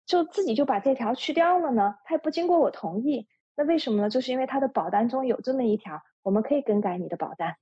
就自己就把这条去掉了呢？他也不经过我同意。那为什么呢？就是因为他的保单中有这么一条，我们可以更改你的保单。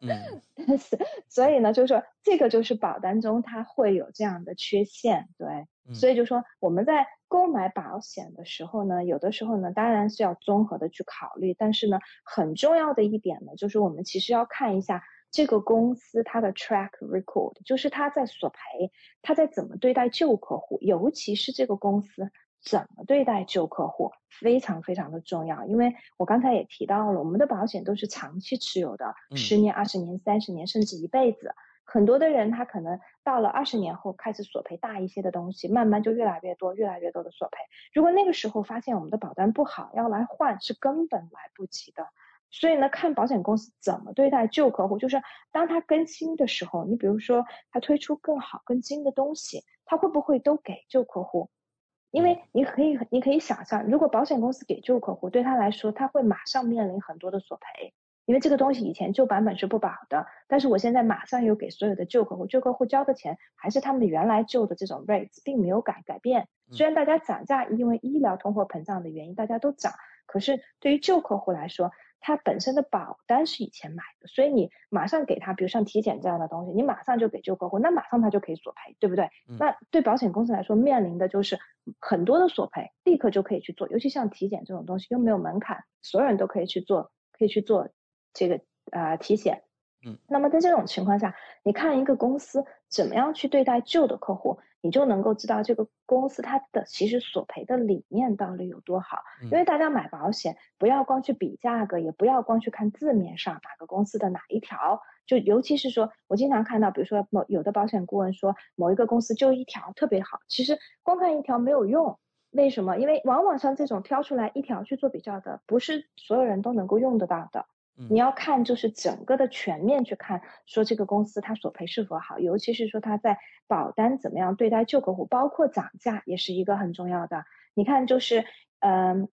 嗯，是，所以呢，就是说这个就是保单中它会有这样的缺陷，对。所以就说我们在购买保险的时候呢，有的时候呢，当然是要综合的去考虑，但是呢，很重要的一点呢，就是我们其实要看一下这个公司它的 track record，就是它在索赔，他在怎么对待旧客户，尤其是这个公司。怎么对待旧客户非常非常的重要，因为我刚才也提到了，我们的保险都是长期持有的，十年、二十年、三十年，甚至一辈子。很多的人他可能到了二十年后开始索赔大一些的东西，慢慢就越来越多、越来越多的索赔。如果那个时候发现我们的保单不好，要来换是根本来不及的。所以呢，看保险公司怎么对待旧客户，就是当他更新的时候，你比如说他推出更好、更新的东西，他会不会都给旧客户？因为你可以，你可以想象，如果保险公司给旧客户，对他来说，他会马上面临很多的索赔，因为这个东西以前旧版本是不保的，但是我现在马上又给所有的旧客户，旧客户交的钱还是他们原来旧的这种 rates，并没有改改变。虽然大家涨价，因为医疗通货膨胀的原因，大家都涨，可是对于旧客户来说，他本身的保单是以前买的，所以你马上给他，比如像体检这样的东西，你马上就给旧客户，那马上他就可以索赔，对不对？那对保险公司来说，面临的就是很多的索赔，立刻就可以去做，尤其像体检这种东西又没有门槛，所有人都可以去做，可以去做这个呃体检。嗯，那么在这种情况下，你看一个公司怎么样去对待旧的客户，你就能够知道这个公司它的其实索赔的理念到底有多好。因为大家买保险，不要光去比价格，也不要光去看字面上哪个公司的哪一条，就尤其是说我经常看到，比如说某有的保险顾问说某一个公司就一条特别好，其实光看一条没有用。为什么？因为往往像这种挑出来一条去做比较的，不是所有人都能够用得到的。你要看就是整个的全面去看，说这个公司它索赔是否好，尤其是说它在保单怎么样对待旧客户，包括涨价也是一个很重要的。你看就是，嗯，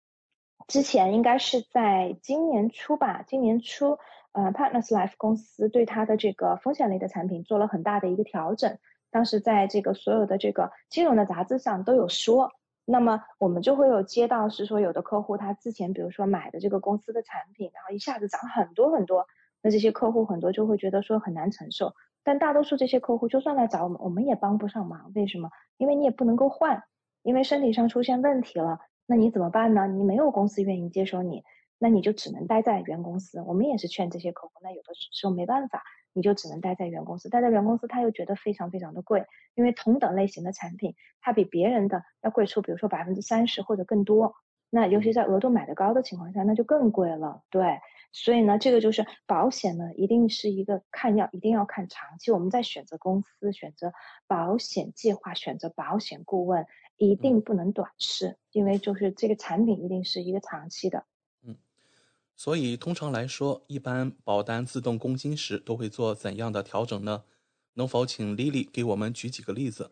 之前应该是在今年初吧，今年初，呃，Partners Life 公司对它的这个风险类的产品做了很大的一个调整，当时在这个所有的这个金融的杂志上都有说。那么我们就会有接到是说有的客户他之前比如说买的这个公司的产品，然后一下子涨很多很多，那这些客户很多就会觉得说很难承受。但大多数这些客户就算来找我们，我们也帮不上忙。为什么？因为你也不能够换，因为身体上出现问题了，那你怎么办呢？你没有公司愿意接收你，那你就只能待在原公司。我们也是劝这些客户，那有的时候没办法。你就只能待在原公司，待在原公司，他又觉得非常非常的贵，因为同等类型的产品，它比别人的要贵出，比如说百分之三十或者更多。那尤其在额度买的高的情况下，那就更贵了。对，所以呢，这个就是保险呢，一定是一个看要一定要看长期。我们在选择公司、选择保险计划、选择保险顾问，一定不能短视，因为就是这个产品一定是一个长期的。嗯，所以通常来说，一般保单自动更新时都会做怎样的调整呢？能否请 Lily 给我们举几个例子？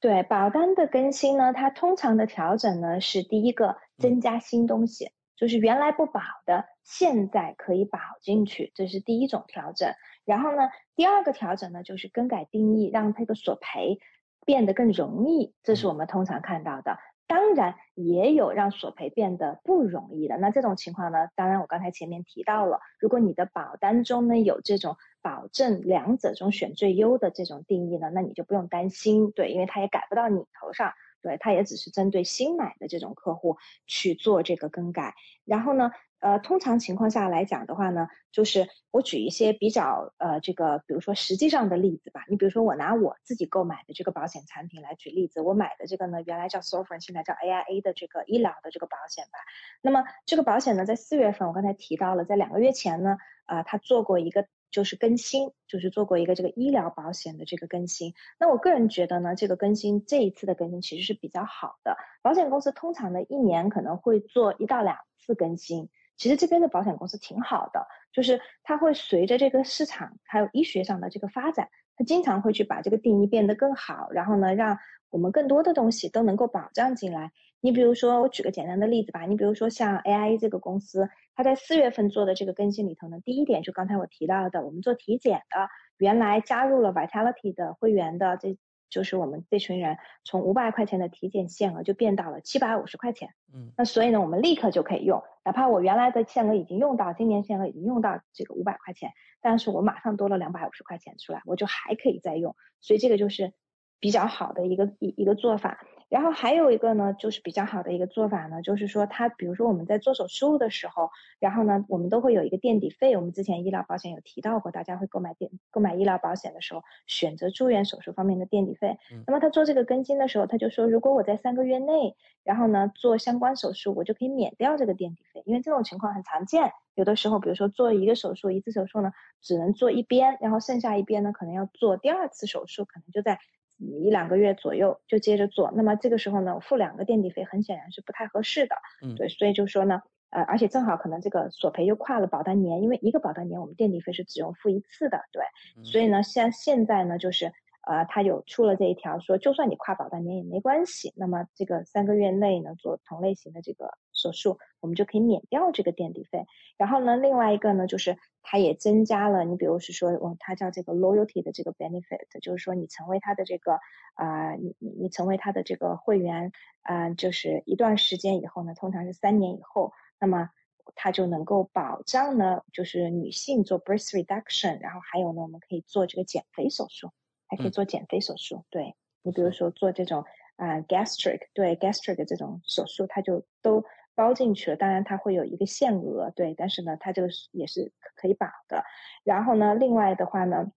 对保单的更新呢，它通常的调整呢是第一个增加新东西，就是原来不保的，现在可以保进去，这是第一种调整。然后呢，第二个调整呢就是更改定义，让这个索赔变得更容易，这是我们通常看到的。当然也有让索赔变得不容易的。那这种情况呢，当然我刚才前面提到了，如果你的保单中呢有这种。保证两者中选最优的这种定义呢，那你就不用担心，对，因为它也改不到你头上，对，它也只是针对新买的这种客户去做这个更改。然后呢，呃，通常情况下来讲的话呢，就是我举一些比较呃这个，比如说实际上的例子吧。你比如说我拿我自己购买的这个保险产品来举例子，我买的这个呢，原来叫 s o f r e n 现在叫 AIA 的这个医疗的这个保险吧。那么这个保险呢，在四月份我刚才提到了，在两个月前呢，啊，它做过一个。就是更新，就是做过一个这个医疗保险的这个更新。那我个人觉得呢，这个更新这一次的更新其实是比较好的。保险公司通常呢一年可能会做一到两次更新，其实这边的保险公司挺好的，就是它会随着这个市场还有医学上的这个发展，它经常会去把这个定义变得更好，然后呢让我们更多的东西都能够保障进来。你比如说，我举个简单的例子吧，你比如说像 AIA 这个公司。它在四月份做的这个更新里头呢，第一点就刚才我提到的，我们做体检的，原来加入了 Vitality 的会员的，这就是我们这群人从五百块钱的体检限额就变到了七百五十块钱。嗯，那所以呢，我们立刻就可以用，哪怕我原来的限额已经用到，今年限额已经用到这个五百块钱，但是我马上多了两百五十块钱出来，我就还可以再用，所以这个就是比较好的一个一一个做法。然后还有一个呢，就是比较好的一个做法呢，就是说它，比如说我们在做手术的时候，然后呢，我们都会有一个垫底费。我们之前医疗保险有提到过，大家会购买垫购买医疗保险的时候，选择住院手术方面的垫底费。那么他做这个更新的时候，他就说，如果我在三个月内，然后呢做相关手术，我就可以免掉这个垫底费，因为这种情况很常见。有的时候，比如说做一个手术，一次手术呢只能做一边，然后剩下一边呢可能要做第二次手术，可能就在。一两个月左右就接着做，那么这个时候呢，付两个垫底费很显然是不太合适的。嗯，对，所以就说呢，呃，而且正好可能这个索赔又跨了保单年，因为一个保单年我们垫底费是只用付一次的，对，所以呢，像现在呢就是。呃，他有出了这一条，说就算你跨保单年也没关系。那么这个三个月内呢，做同类型的这个手术，我们就可以免掉这个垫底费。然后呢，另外一个呢，就是它也增加了，你比如是说，哦，它叫这个 loyalty 的这个 benefit，就是说你成为它的这个啊，你你你成为他的这个会员啊，就是一段时间以后呢，通常是三年以后，那么它就能够保障呢，就是女性做 breast reduction，然后还有呢，我们可以做这个减肥手术。还可以做减肥手术，对你比如说做这种啊 gastric，对 gastric 这种手术，它就都包进去了。当然它会有一个限额，对，但是呢，它这个也是可以保的。然后呢，另外的话呢，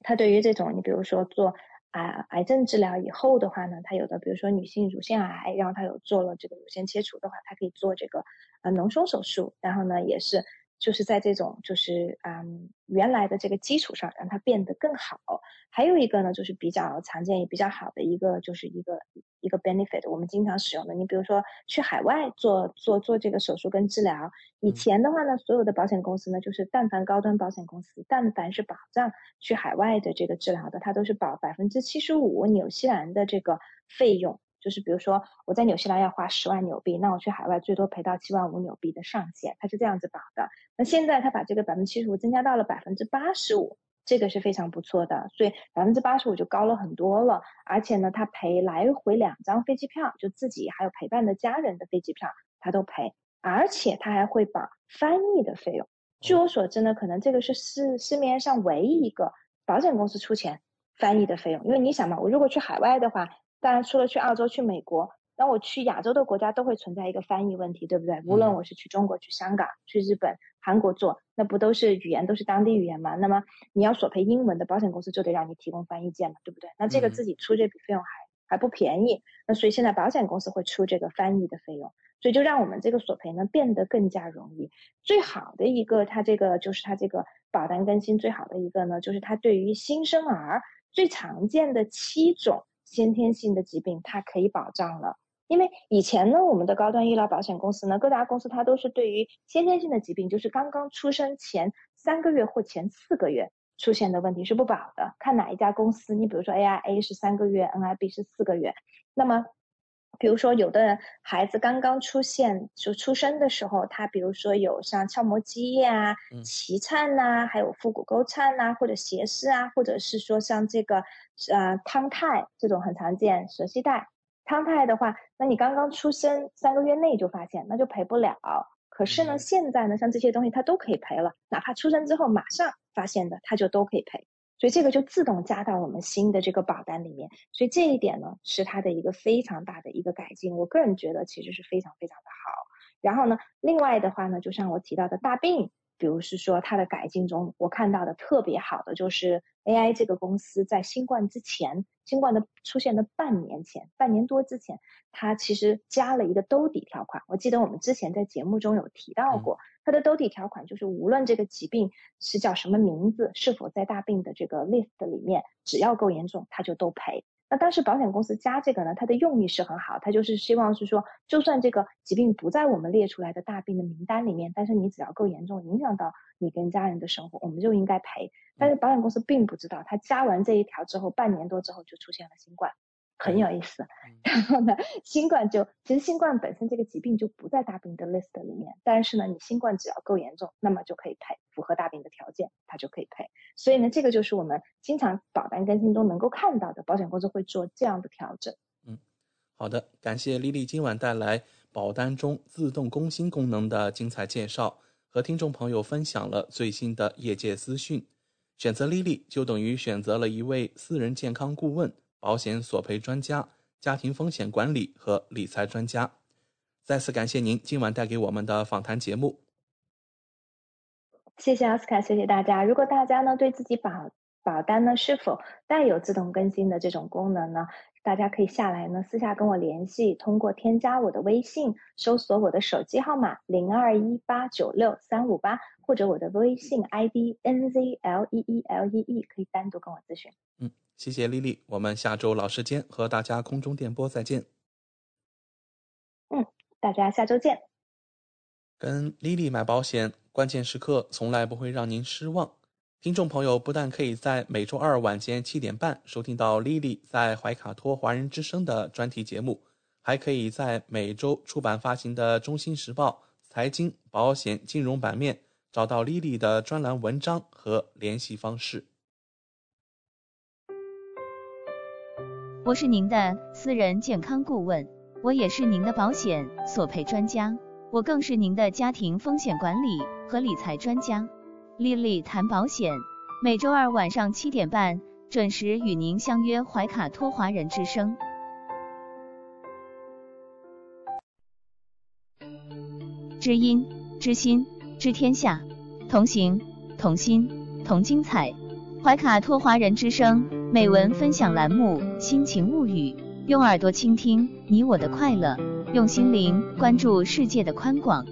它对于这种你比如说做啊癌症治疗以后的话呢，它有的比如说女性乳腺癌，然后它有做了这个乳腺切除的话，它可以做这个啊脓胸手术，然后呢也是。就是在这种就是嗯原来的这个基础上，让它变得更好。还有一个呢，就是比较常见也比较好的一个，就是一个一个 benefit，我们经常使用的。你比如说去海外做做做这个手术跟治疗，以前的话呢，所有的保险公司呢，就是但凡高端保险公司，但凡是保障去海外的这个治疗的，它都是保百分之七十五纽西兰的这个费用。就是比如说我在纽西兰要花十万纽币，那我去海外最多赔到七万五纽币的上限，它是这样子保的。那现在它把这个百分之七十五增加到了百分之八十五，这个是非常不错的，所以百分之八十五就高了很多了。而且呢，它赔来回两张飞机票，就自己还有陪伴的家人的飞机票，它都赔，而且它还会保翻译的费用。据我所知呢，可能这个是市市面上唯一一个保险公司出钱翻译的费用，因为你想嘛，我如果去海外的话。当然，除了去澳洲、去美国，那我去亚洲的国家都会存在一个翻译问题，对不对？无论我是去中国、去香港、去日本、韩国做，那不都是语言都是当地语言嘛？那么你要索赔英文的保险公司就得让你提供翻译件嘛，对不对？那这个自己出这笔费用还还不便宜。那所以现在保险公司会出这个翻译的费用，所以就让我们这个索赔呢变得更加容易。最好的一个，它这个就是它这个保单更新最好的一个呢，就是它对于新生儿最常见的七种先天性的疾病，它可以保障了。因为以前呢，我们的高端医疗保险公司呢，各大公司它都是对于先天性的疾病，就是刚刚出生前三个月或前四个月出现的问题是不保的。看哪一家公司，你比如说 AIA 是三个月，NIB 是四个月。那么，比如说有的孩子刚刚出现就出生的时候，他比如说有像鞘膜积液啊、脐颤呐，还有腹股沟颤呐，或者斜视啊，或者是说像这个呃汤太这种很常见，舌系带。汤太的话，那你刚刚出生三个月内就发现，那就赔不了。可是呢，现在呢，像这些东西它都可以赔了，哪怕出生之后马上发现的，它就都可以赔。所以这个就自动加到我们新的这个保单里面。所以这一点呢，是它的一个非常大的一个改进。我个人觉得其实是非常非常的好。然后呢，另外的话呢，就像我提到的大病。比如是说它的改进中，我看到的特别好的就是 AI 这个公司在新冠之前，新冠的出现的半年前，半年多之前，它其实加了一个兜底条款。我记得我们之前在节目中有提到过，它的兜底条款就是无论这个疾病是叫什么名字，是否在大病的这个 list 里面，只要够严重，它就都赔。那当时保险公司加这个呢，它的用意是很好，它就是希望是说，就算这个疾病不在我们列出来的大病的名单里面，但是你只要够严重，影响到你跟家人的生活，我们就应该赔。但是保险公司并不知道，他加完这一条之后，半年多之后就出现了新冠。很有意思，然后呢，新冠就其实新冠本身这个疾病就不在大病的 list 里面，但是呢，你新冠只要够严重，那么就可以赔，符合大病的条件，它就可以赔。所以呢，这个就是我们经常保单更新中能够看到的，保险公司会做这样的调整。嗯，好的，感谢丽丽今晚带来保单中自动更新功能的精彩介绍，和听众朋友分享了最新的业界资讯。选择丽丽就等于选择了一位私人健康顾问。保险索赔专家、家庭风险管理和理财专家，再次感谢您今晚带给我们的访谈节目。谢谢奥斯卡，谢谢大家。如果大家呢对自己保保单呢是否带有自动更新的这种功能呢，大家可以下来呢私下跟我联系，通过添加我的微信，搜索我的手机号码零二一八九六三五八，或者我的微信 ID N Z L E E L E E，可以单独跟我咨询。嗯。谢谢丽丽，我们下周老时间和大家空中电波再见。嗯，大家下周见。跟丽丽买保险，关键时刻从来不会让您失望。听众朋友不但可以在每周二晚间七点半收听到丽丽在怀卡托华人之声的专题节目，还可以在每周出版发行的《中心时报》财经、保险、金融版面找到丽丽的专栏文章和联系方式。我是您的私人健康顾问，我也是您的保险索赔专家，我更是您的家庭风险管理和理财专家。丽丽谈保险，每周二晚上七点半准时与您相约怀卡托华人之声。知音知心知天下，同行同心同精彩。怀卡托华人之声。美文分享栏目《心情物语》，用耳朵倾听你我的快乐，用心灵关注世界的宽广。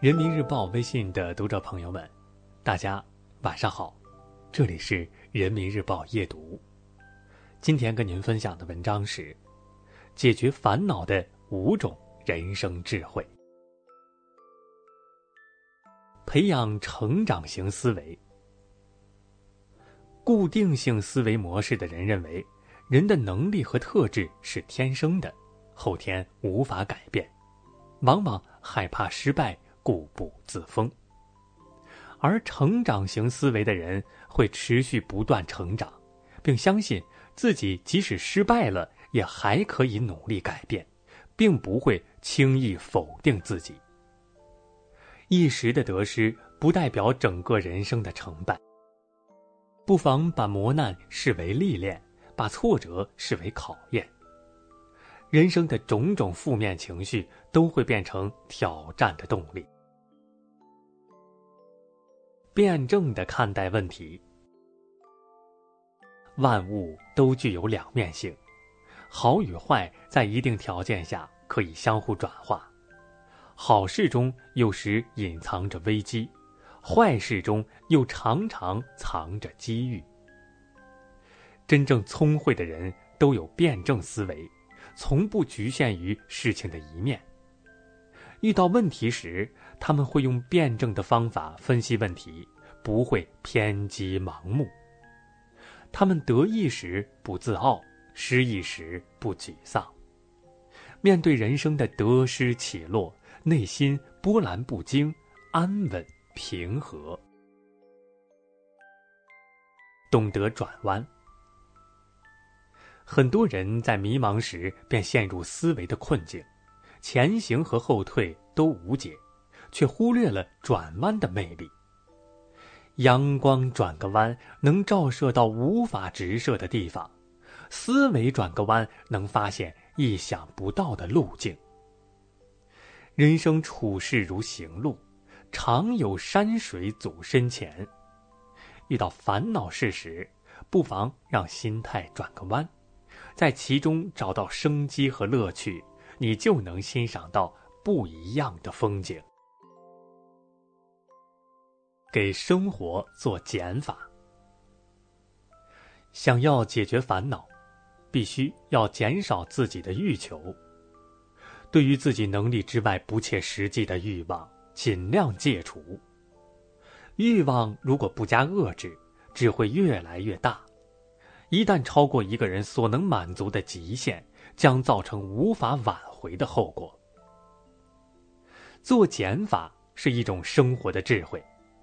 人民日报微信的读者朋友们，大家晚上好，这里是人民日报夜读。今天跟您分享的文章是解决烦恼的五种人生智慧。培养成长型思维。固定性思维模式的人认为，人的能力和特质是天生的，后天无法改变，往往害怕失败，固步自封。而成长型思维的人会持续不断成长，并相信自己即使失败了，也还可以努力改变，并不会轻易否定自己。一时的得失不代表整个人生的成败。不妨把磨难视为历练，把挫折视为考验。人生的种种负面情绪都会变成挑战的动力。辩证的看待问题。万物都具有两面性，好与坏在一定条件下可以相互转化。好事中有时隐藏着危机，坏事中又常常藏着机遇。真正聪慧的人都有辩证思维，从不局限于事情的一面。遇到问题时，他们会用辩证的方法分析问题，不会偏激盲目。他们得意时不自傲，失意时不沮丧。面对人生的得失起落，内心波澜不惊，安稳平和，懂得转弯。很多人在迷茫时便陷入思维的困境，前行和后退都无解，却忽略了转弯的魅力。阳光转个弯，能照射到无法直射的地方；思维转个弯，能发现意想不到的路径。人生处事如行路，常有山水阻身前。遇到烦恼事时，不妨让心态转个弯，在其中找到生机和乐趣，你就能欣赏到不一样的风景。给生活做减法。想要解决烦恼，必须要减少自己的欲求。对于自己能力之外不切实际的欲望，尽量戒除。欲望如果不加遏制，只会越来越大。一旦超过一个人所能满足的极限，将造成无法挽回的后果。做减法是一种生活的智慧，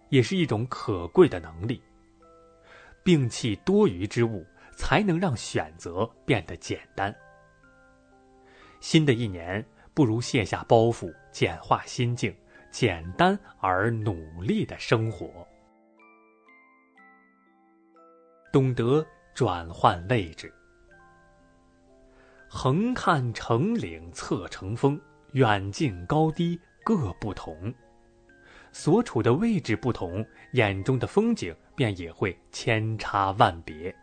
也是一种可贵的能力。摒弃多余之物，才能让选择变得简单。新的一年。不如卸下包袱，简化心境，简单而努力的生活。懂得转换位置。横看成岭侧成峰，远近高低各不同。所处的位置不同，眼中的风景便也会千差万别。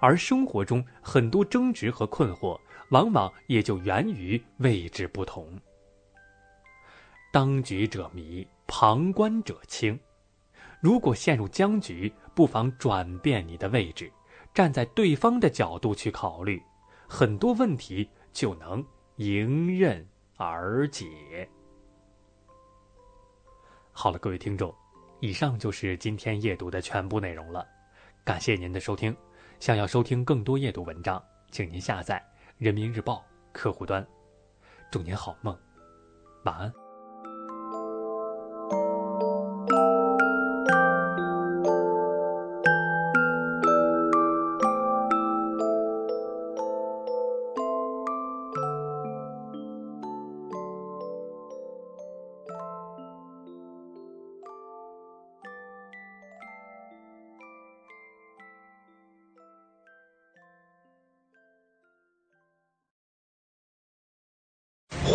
而生活中很多争执和困惑。往往也就源于位置不同。当局者迷，旁观者清。如果陷入僵局，不妨转变你的位置，站在对方的角度去考虑，很多问题就能迎刃而解。好了，各位听众，以上就是今天夜读的全部内容了。感谢您的收听。想要收听更多夜读文章，请您下载。人民日报客户端，祝您好梦，晚安。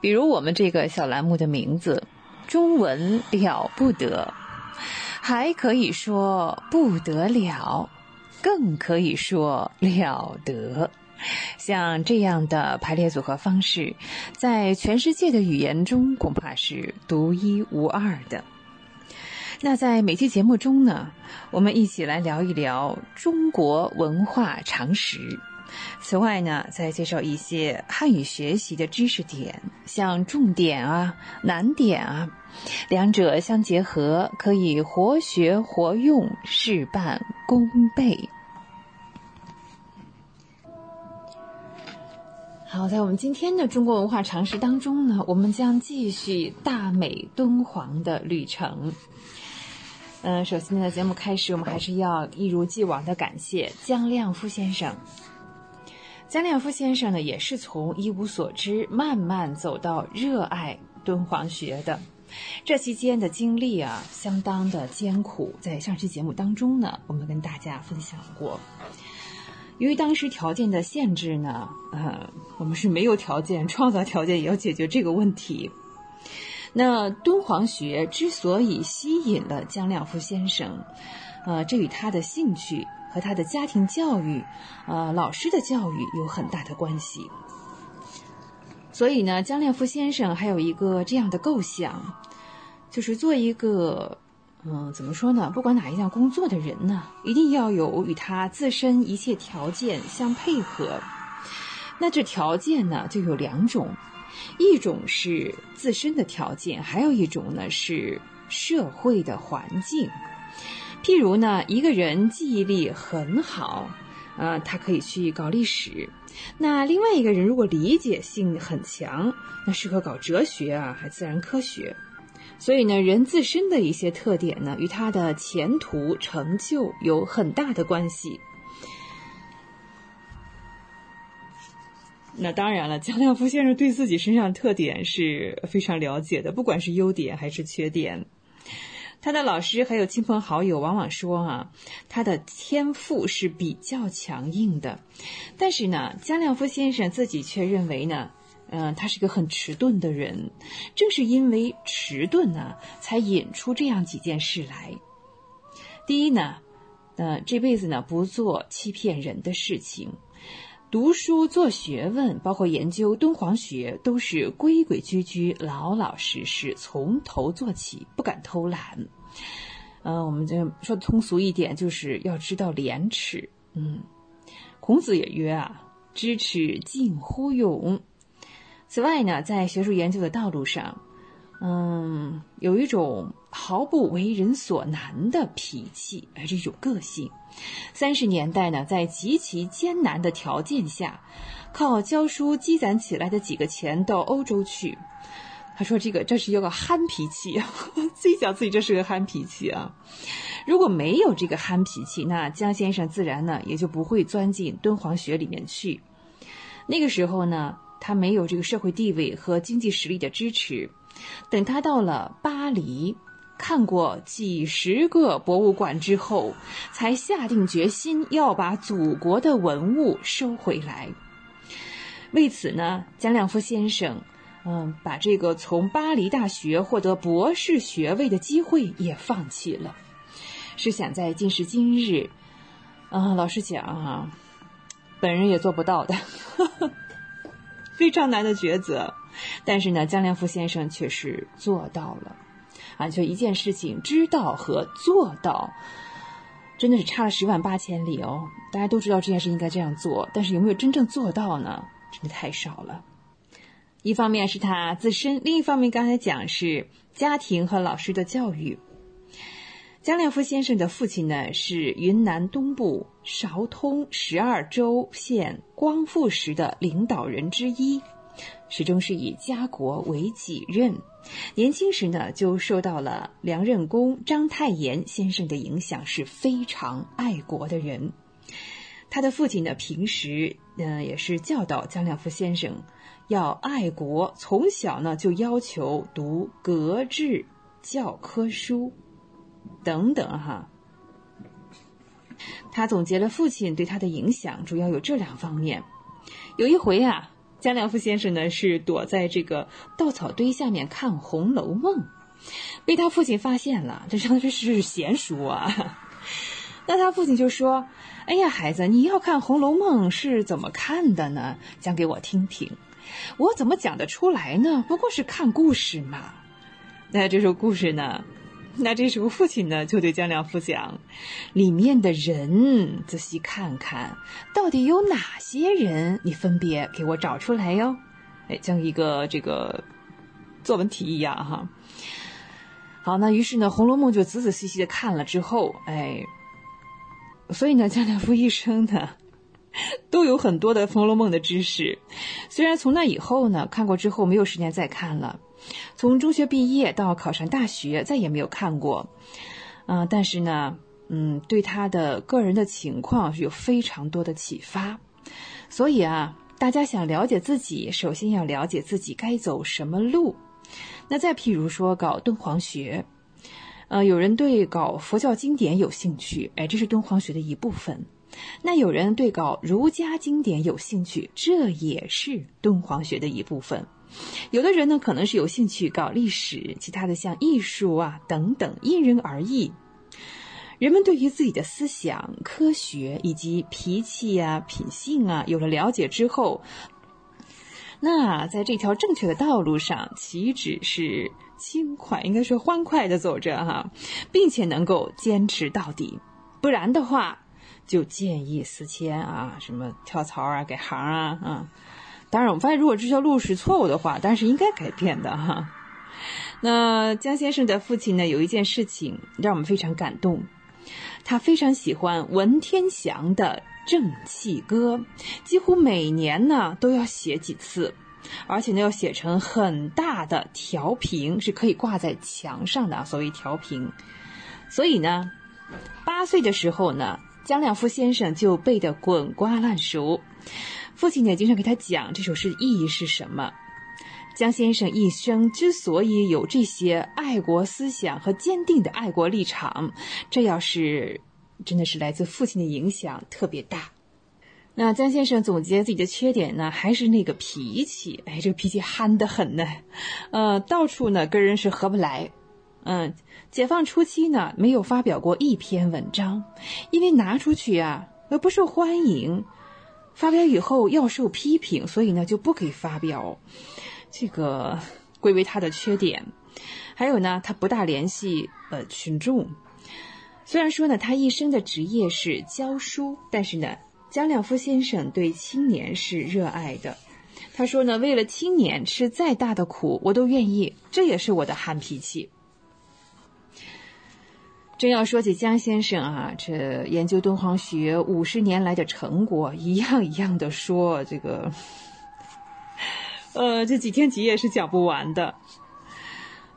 比如我们这个小栏目的名字“中文了不得”，还可以说不得了，更可以说了得。像这样的排列组合方式，在全世界的语言中恐怕是独一无二的。那在每期节目中呢，我们一起来聊一聊中国文化常识。此外呢，再介绍一些汉语学习的知识点，像重点啊、难点啊，两者相结合，可以活学活用，事半功倍。好，在我们今天的中国文化常识当中呢，我们将继续大美敦煌的旅程。嗯，首先呢，节目开始，我们还是要一如既往的感谢姜亮夫先生。姜亮夫先生呢，也是从一无所知慢慢走到热爱敦煌学的。这期间的经历啊，相当的艰苦。在上期节目当中呢，我们跟大家分享过。由于当时条件的限制呢，呃，我们是没有条件创造条件，也要解决这个问题。那敦煌学之所以吸引了姜亮夫先生，呃，这与他的兴趣和他的家庭教育，呃，老师的教育有很大的关系。所以呢，江亮夫先生还有一个这样的构想，就是做一个，嗯，怎么说呢？不管哪一项工作的人呢，一定要有与他自身一切条件相配合。那这条件呢，就有两种。一种是自身的条件，还有一种呢是社会的环境。譬如呢，一个人记忆力很好，呃，他可以去搞历史；那另外一个人如果理解性很强，那适合搞哲学啊，还自然科学。所以呢，人自身的一些特点呢，与他的前途成就有很大的关系。那当然了，姜亮夫先生对自己身上特点是非常了解的，不管是优点还是缺点。他的老师还有亲朋好友往往说啊，他的天赋是比较强硬的。但是呢，姜亮夫先生自己却认为呢，嗯，他是个很迟钝的人。正是因为迟钝呢，才引出这样几件事来。第一呢，呃，这辈子呢不做欺骗人的事情。读书做学问，包括研究敦煌学，都是规规矩矩、老老实实，从头做起，不敢偷懒。嗯，我们就说通俗一点，就是要知道廉耻。嗯，孔子也曰啊：“知耻近乎勇。”此外呢，在学术研究的道路上，嗯，有一种毫不为人所难的脾气，而这种个性。三十年代呢，在极其艰难的条件下，靠教书积攒起来的几个钱到欧洲去。他说：“这个这是一个憨脾气，自己讲自己这是个憨脾气啊。如果没有这个憨脾气，那江先生自然呢也就不会钻进敦煌学里面去。那个时候呢，他没有这个社会地位和经济实力的支持。等他到了巴黎。”看过几十个博物馆之后，才下定决心要把祖国的文物收回来。为此呢，蒋亮夫先生，嗯，把这个从巴黎大学获得博士学位的机会也放弃了，是想在今时今日，啊，老实讲啊，本人也做不到的，非常难的抉择。但是呢，姜亮夫先生却是做到了。啊，就一件事情，知道和做到，真的是差了十万八千里哦。大家都知道这件事应该这样做，但是有没有真正做到呢？真的太少了。一方面是他自身，另一方面刚才讲是家庭和老师的教育。姜亮夫先生的父亲呢，是云南东部昭通十二州县光复时的领导人之一。始终是以家国为己任，年轻时呢就受到了梁任公、章太炎先生的影响，是非常爱国的人。他的父亲呢，平时嗯、也是教导江亮夫先生要爱国，从小呢就要求读格致教科书等等哈。他总结了父亲对他的影响，主要有这两方面。有一回啊，江亮夫先生呢是躲在这个稻草堆下面看《红楼梦》，被他父亲发现了，这当时是闲书啊。那他父亲就说：“哎呀，孩子，你要看《红楼梦》是怎么看的呢？讲给我听听。我怎么讲得出来呢？不过是看故事嘛。那这首故事呢？那这时候父亲呢就对江良夫讲：里面的人仔细看看，到底有哪些人？你分别给我找出来哟。哎，像一个这个作文题一样哈。好，那于是呢，《红楼梦》就仔仔细细的看了之后，哎。”所以呢，江良夫一生呢，都有很多的《红楼梦》的知识。虽然从那以后呢，看过之后没有时间再看了，从中学毕业到考上大学，再也没有看过。嗯、但是呢，嗯，对他的个人的情况有非常多的启发。所以啊，大家想了解自己，首先要了解自己该走什么路。那再譬如说，搞敦煌学。呃，有人对搞佛教经典有兴趣，哎，这是敦煌学的一部分。那有人对搞儒家经典有兴趣，这也是敦煌学的一部分。有的人呢，可能是有兴趣搞历史，其他的像艺术啊等等，因人而异。人们对于自己的思想、科学以及脾气啊、品性啊有了了解之后，那在这条正确的道路上，岂止是轻快，应该说欢快的走着哈，并且能够坚持到底。不然的话，就见异思迁啊，什么跳槽啊、改行啊啊。当然，我发现如果这条路是错误的话，当然是应该改变的哈。那江先生的父亲呢，有一件事情让我们非常感动，他非常喜欢文天祥的《正气歌》，几乎每年呢都要写几次。而且呢，要写成很大的条屏，是可以挂在墙上的。所谓条屏，所以呢，八岁的时候呢，江亮夫先生就背得滚瓜烂熟。父亲呢，经常给他讲这首诗的意义是什么。江先生一生之所以有这些爱国思想和坚定的爱国立场，这要是真的是来自父亲的影响特别大。那江先生总结自己的缺点呢，还是那个脾气，哎，这个脾气憨得很呢，呃，到处呢跟人是合不来。嗯，解放初期呢，没有发表过一篇文章，因为拿出去啊，又不受欢迎，发表以后要受批评，所以呢就不给发表，这个归为他的缺点。还有呢，他不大联系呃群众。虽然说呢，他一生的职业是教书，但是呢。江亮夫先生对青年是热爱的，他说呢，为了青年吃再大的苦我都愿意，这也是我的憨脾气。真要说起江先生啊，这研究敦煌学五十年来的成果，一样一样的说，这个，呃，这几天几夜是讲不完的。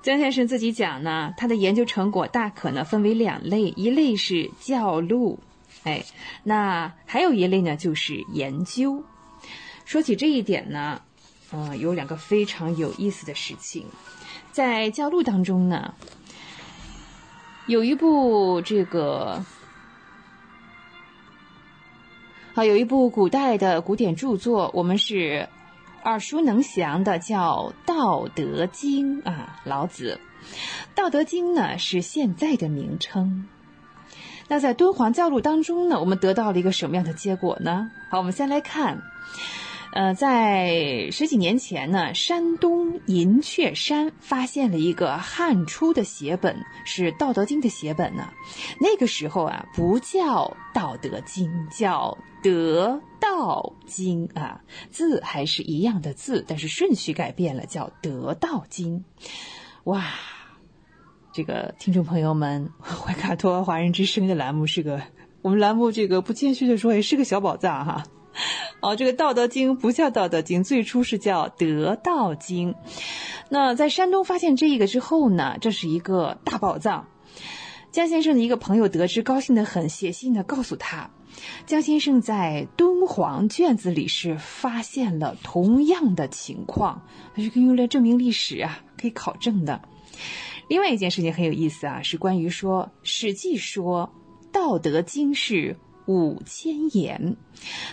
江先生自己讲呢，他的研究成果大可呢分为两类，一类是教录。哎，那还有一类呢，就是研究。说起这一点呢，呃，有两个非常有意思的事情，在教录当中呢，有一部这个啊，有一部古代的古典著作，我们是耳熟能详的，叫《道德经》啊，老子。《道德经》呢是现在的名称。那在敦煌教录当中呢，我们得到了一个什么样的结果呢？好，我们先来看，呃，在十几年前呢，山东银雀山发现了一个汉初的写本，是《道德经》的写本呢。那个时候啊，不叫《道德经》，叫《德道经》啊，字还是一样的字，但是顺序改变了，叫《德道经》。哇！这个听众朋友们，怀卡托华人之声的栏目是个，我们栏目这个不谦虚的说也是个小宝藏哈。哦，这个《道德经》不叫《道德经》，最初是叫《得道经》。那在山东发现这一个之后呢，这是一个大宝藏。江先生的一个朋友得知，高兴得很，写信呢告诉他，江先生在敦煌卷子里是发现了同样的情况，他是可以用来证明历史啊，可以考证的。另外一件事情很有意思啊，是关于说《史记》说《道德经》是五千言，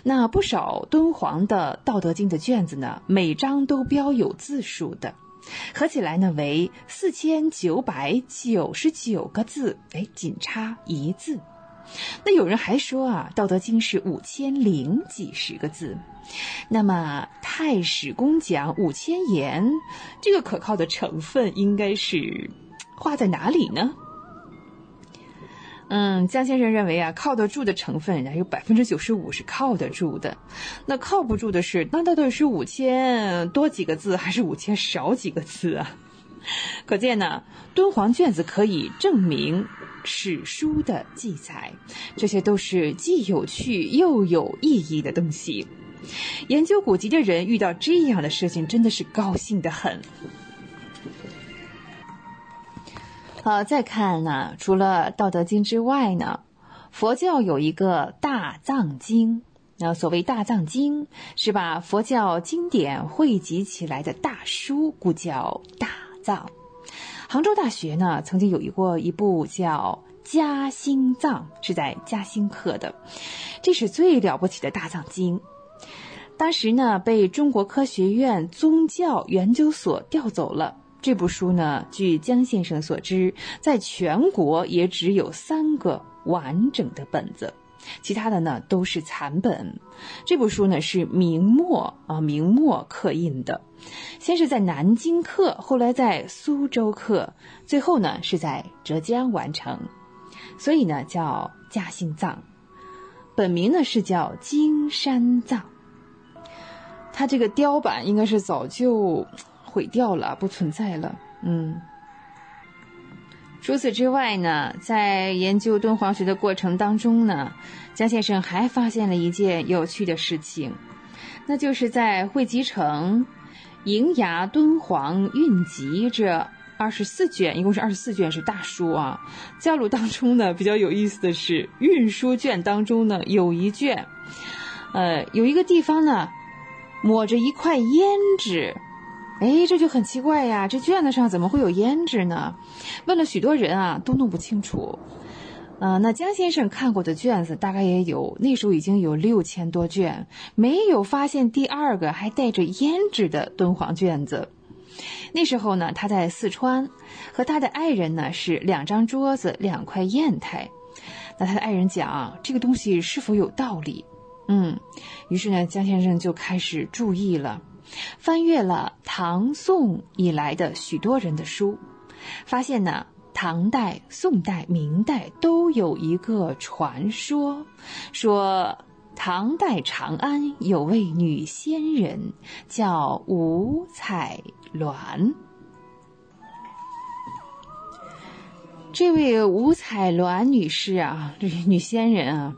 那不少敦煌的《道德经》的卷子呢，每章都标有字数的。合起来呢为四千九百九十九个字，哎，仅差一字。那有人还说啊，《道德经》是五千零几十个字。那么太史公讲五千言，这个可靠的成分应该是画在哪里呢？嗯，江先生认为啊，靠得住的成分有百分之九十五是靠得住的，那靠不住的是，那到底是五千多几个字，还是五千少几个字啊？可见呢，敦煌卷子可以证明史书的记载，这些都是既有趣又有意义的东西。研究古籍的人遇到这样的事情，真的是高兴的很。好，再看呢，除了《道德经》之外呢，佛教有一个大藏经。那所谓大藏经，是把佛教经典汇集起来的大书，故叫大藏。杭州大学呢，曾经有一过一部叫《嘉兴藏》，是在嘉兴刻的，这是最了不起的大藏经。当时呢，被中国科学院宗教研究所调走了。这部书呢，据江先生所知，在全国也只有三个完整的本子，其他的呢都是残本。这部书呢是明末啊明末刻印的，先是在南京刻，后来在苏州刻，最后呢是在浙江完成，所以呢叫嘉兴藏，本名呢是叫金山藏。它这个雕版应该是早就。毁掉了，不存在了。嗯，除此之外呢，在研究敦煌学的过程当中呢，江先生还发现了一件有趣的事情，那就是在汇集成《瀛牙敦煌韵集》这二十四卷，一共是二十四卷，是大书啊。教录当中呢，比较有意思的是，运输卷当中呢，有一卷，呃，有一个地方呢，抹着一块胭脂。哎，这就很奇怪呀！这卷子上怎么会有胭脂呢？问了许多人啊，都弄不清楚。呃，那江先生看过的卷子大概也有，那时候已经有六千多卷，没有发现第二个还带着胭脂的敦煌卷子。那时候呢，他在四川，和他的爱人呢是两张桌子两块砚台。那他的爱人讲，这个东西是否有道理？嗯，于是呢，江先生就开始注意了。翻阅了唐宋以来的许多人的书，发现呢，唐代、宋代、明代都有一个传说，说唐代长安有位女仙人叫吴彩鸾。这位吴彩鸾女士啊，这女仙人啊，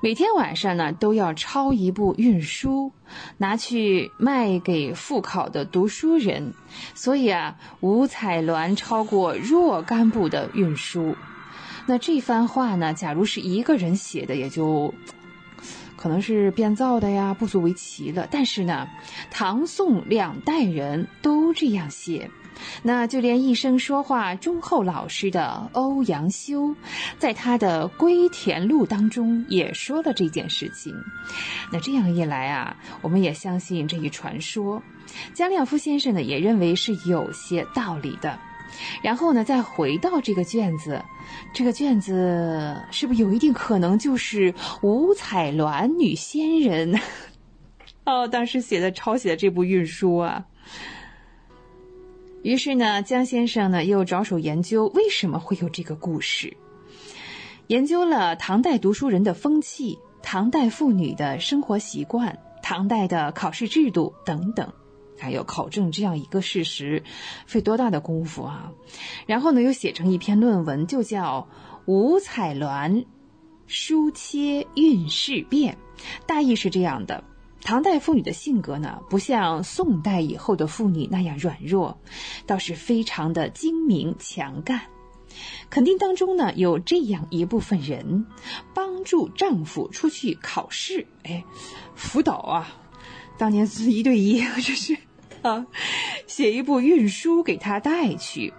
每天晚上呢都要抄一部运书，拿去卖给赴考的读书人，所以啊，吴彩鸾超过若干部的运书。那这番话呢，假如是一个人写的，也就可能是编造的呀，不足为奇了。但是呢，唐宋两代人都这样写。那就连一生说话忠厚老实的欧阳修，在他的《归田录》当中也说了这件事情。那这样一来啊，我们也相信这一传说。江亮夫先生呢，也认为是有些道理的。然后呢，再回到这个卷子，这个卷子是不是有一定可能就是五彩鸾女仙人？哦，当时写的抄写的这部运书啊。于是呢，江先生呢又着手研究为什么会有这个故事，研究了唐代读书人的风气、唐代妇女的生活习惯、唐代的考试制度等等，还有考证这样一个事实，费多大的功夫啊！然后呢，又写成一篇论文，就叫《五彩鸾书切运势变》，大意是这样的。唐代妇女的性格呢，不像宋代以后的妇女那样软弱，倒是非常的精明强干。肯定当中呢有这样一部分人，帮助丈夫出去考试，哎，辅导啊，当年是一对一，就是啊，写一部运书给他带去，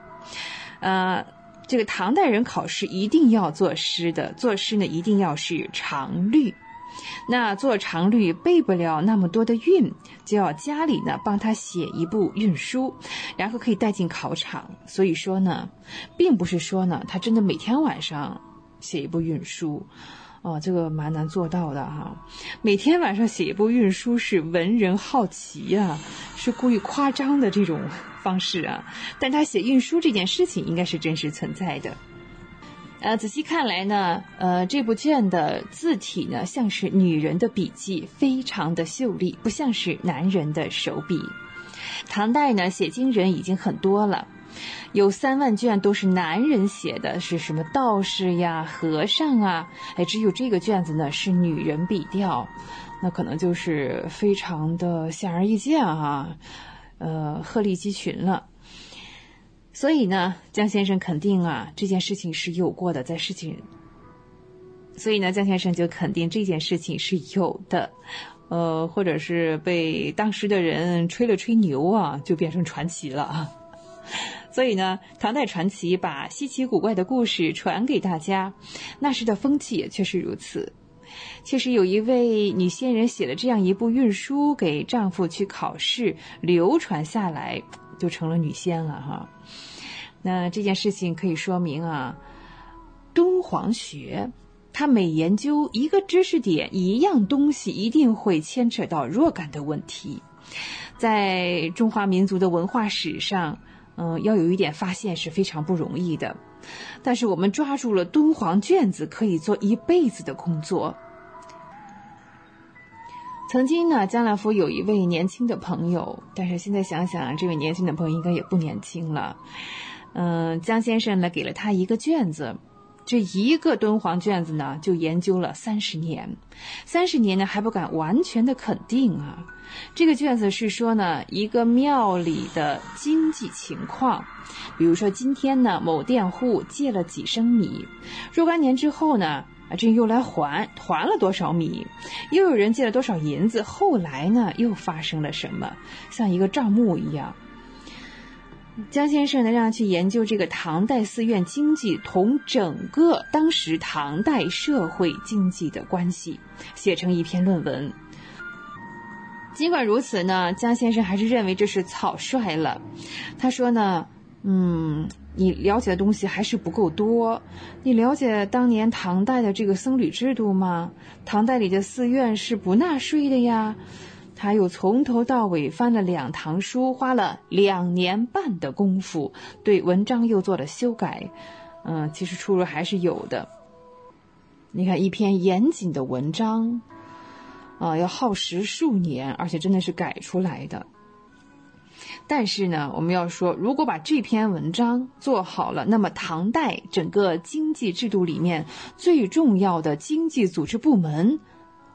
呃，这个唐代人考试一定要作诗的，作诗呢一定要是常律。那做常律背不了那么多的韵，就要家里呢帮他写一部运书，然后可以带进考场。所以说呢，并不是说呢他真的每天晚上写一部运书，哦，这个蛮难做到的哈。每天晚上写一部运书是文人好奇呀，是故意夸张的这种方式啊。但他写运书这件事情应该是真实存在的。呃，仔细看来呢，呃，这部卷的字体呢，像是女人的笔记，非常的秀丽，不像是男人的手笔。唐代呢，写经人已经很多了，有三万卷都是男人写的，是什么道士呀、和尚啊，哎，只有这个卷子呢是女人笔调，那可能就是非常的显而易见啊，呃，鹤立鸡群了。所以呢，江先生肯定啊，这件事情是有过的，在事情。所以呢，江先生就肯定这件事情是有的，呃，或者是被当时的人吹了吹牛啊，就变成传奇了。所以呢，唐代传奇把稀奇古怪的故事传给大家，那时的风气也确实如此。确实有一位女仙人写了这样一部运书给丈夫去考试，流传下来。就成了女仙了哈，那这件事情可以说明啊，敦煌学，它每研究一个知识点、一样东西，一定会牵扯到若干的问题。在中华民族的文化史上，嗯，要有一点发现是非常不容易的。但是我们抓住了敦煌卷子，可以做一辈子的工作。曾经呢，江兰福有一位年轻的朋友，但是现在想想，这位年轻的朋友应该也不年轻了。嗯，江先生呢给了他一个卷子，这一个敦煌卷子呢就研究了三十年，三十年呢还不敢完全的肯定啊。这个卷子是说呢一个庙里的经济情况，比如说今天呢某佃户借了几升米，若干年之后呢。啊，这又来还还了多少米？又有人借了多少银子？后来呢，又发生了什么？像一个账目一样。江先生呢，让他去研究这个唐代寺院经济同整个当时唐代社会经济的关系，写成一篇论文。尽管如此呢，江先生还是认为这是草率了。他说呢，嗯。你了解的东西还是不够多。你了解当年唐代的这个僧侣制度吗？唐代里的寺院是不纳税的呀。他又从头到尾翻了两唐书，花了两年半的功夫，对文章又做了修改。嗯，其实出入还是有的。你看一篇严谨的文章，啊，要耗时数年，而且真的是改出来的。但是呢，我们要说，如果把这篇文章做好了，那么唐代整个经济制度里面最重要的经济组织部门，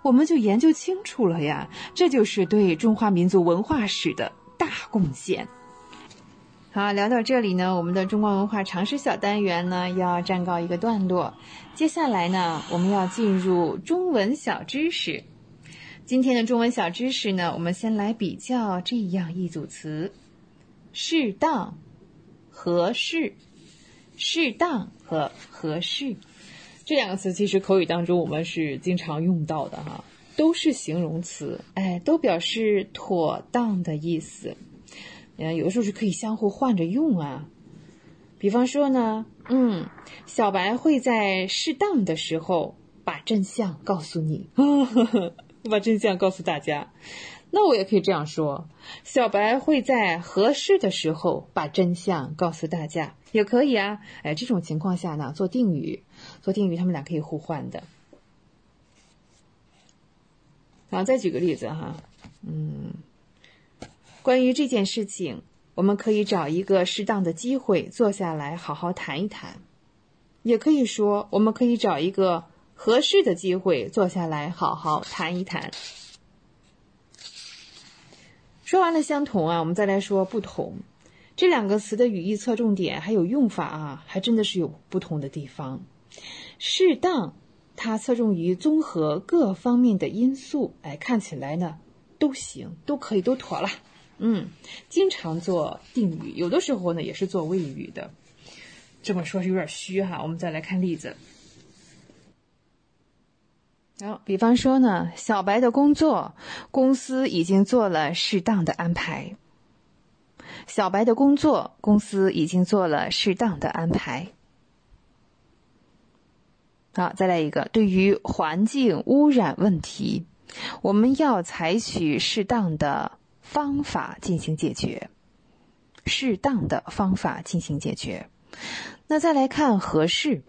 我们就研究清楚了呀。这就是对中华民族文化史的大贡献。好，聊到这里呢，我们的中国文化常识小单元呢要暂告一个段落。接下来呢，我们要进入中文小知识。今天的中文小知识呢，我们先来比较这样一组词。适当、合适、适当和合适这两个词，其实口语当中我们是经常用到的哈，都是形容词，哎，都表示妥当的意思。嗯，有的时候是可以相互换着用啊。比方说呢，嗯，小白会在适当的时候把真相告诉你，把真相告诉大家。那我也可以这样说，小白会在合适的时候把真相告诉大家，也可以啊。哎，这种情况下呢，做定语，和定语，他们俩可以互换的。好，再举个例子哈，嗯，关于这件事情，我们可以找一个适当的机会坐下来好好谈一谈，也可以说，我们可以找一个合适的机会坐下来好好谈一谈。说完了相同啊，我们再来说不同。这两个词的语义侧重点还有用法啊，还真的是有不同的地方。适当，它侧重于综合各方面的因素，哎，看起来呢都行，都可以，都妥了。嗯，经常做定语，有的时候呢也是做谓语的。这么说是有点虚哈，我们再来看例子。好，比方说呢，小白的工作，公司已经做了适当的安排。小白的工作，公司已经做了适当的安排。好，再来一个，对于环境污染问题，我们要采取适当的方法进行解决。适当的方法进行解决。那再来看合适。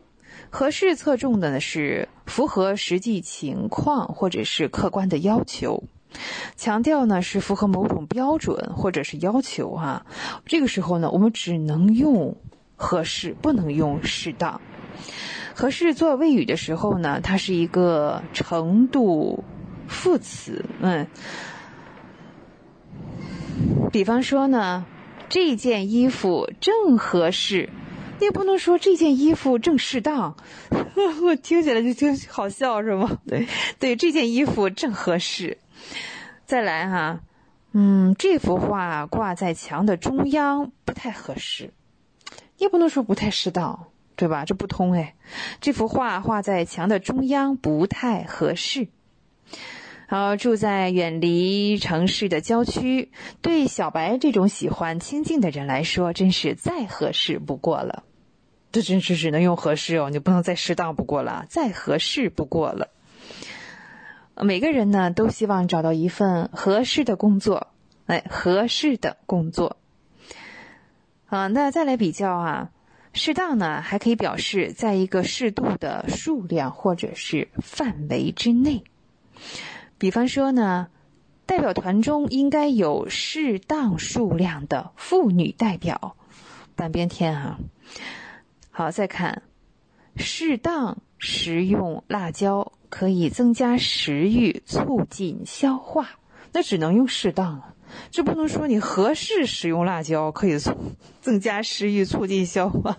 合适侧重的呢是符合实际情况或者是客观的要求，强调呢是符合某种标准或者是要求哈。这个时候呢，我们只能用合适，不能用适当。合适做谓语的时候呢，它是一个程度副词。嗯，比方说呢，这件衣服正合适。你也不能说这件衣服正适当，我听起来就就好笑是吗？对，对，这件衣服正合适。再来哈，嗯，这幅画挂在墙的中央不太合适，也不能说不太适当，对吧？这不通哎。这幅画画在墙的中央不太合适。好，住在远离城市的郊区，对小白这种喜欢清静的人来说，真是再合适不过了。这真是只能用合适哦，你不能再适当不过了，再合适不过了。每个人呢都希望找到一份合适的工作，哎，合适的工作。啊，那再来比较啊，适当呢还可以表示在一个适度的数量或者是范围之内。比方说呢，代表团中应该有适当数量的妇女代表。半边天啊！好，再看，适当食用辣椒可以增加食欲，促进消化。那只能用适当啊，这不能说你合适使用辣椒可以增增加食欲，促进消化。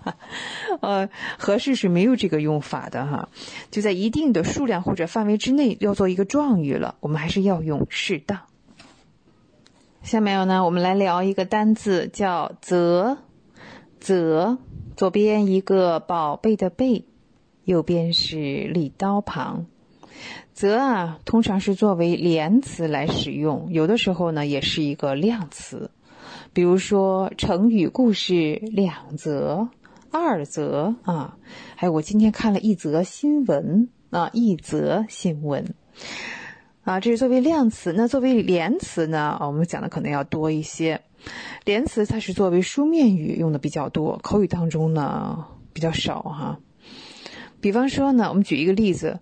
呃，合适是没有这个用法的哈，就在一定的数量或者范围之内要做一个状语了，我们还是要用适当。下面呢，我们来聊一个单字，叫则，则，左边一个宝贝的贝，右边是立刀旁。则啊，通常是作为连词来使用，有的时候呢也是一个量词。比如说成语故事两则、二则啊，还有我今天看了一则新闻啊，一则新闻啊，这是作为量词。那作为连词呢，我们讲的可能要多一些。连词它是作为书面语用的比较多，口语当中呢比较少哈。比方说呢，我们举一个例子。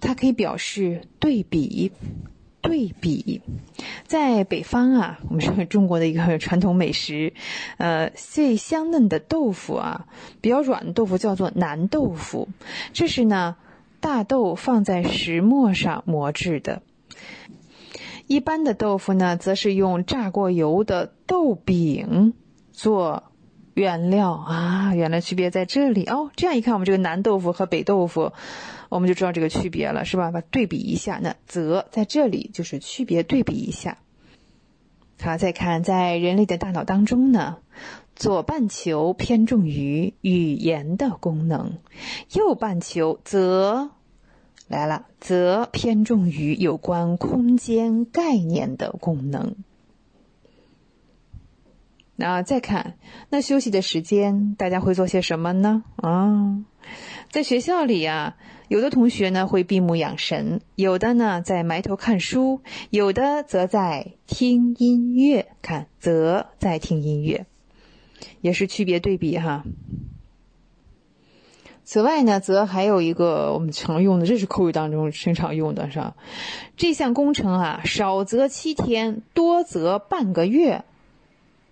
它可以表示对比，对比，在北方啊，我们说中国的一个传统美食，呃，最香嫩的豆腐啊，比较软的豆腐叫做南豆腐，这是呢大豆放在石磨上磨制的。一般的豆腐呢，则是用炸过油的豆饼做原料啊，原来区别在这里哦。这样一看，我们这个南豆腐和北豆腐。我们就知道这个区别了，是吧？把对比一下，那则在这里就是区别对比一下。好，再看在人类的大脑当中呢，左半球偏重于语言的功能，右半球则来了，则偏重于有关空间概念的功能。那再看，那休息的时间，大家会做些什么呢？啊，在学校里呀。有的同学呢会闭目养神，有的呢在埋头看书，有的则在听音乐。看，则在听音乐，也是区别对比哈。此外呢，则还有一个我们常用的，这是口语当中经常用的，是吧？这项工程啊，少则七天，多则半个月。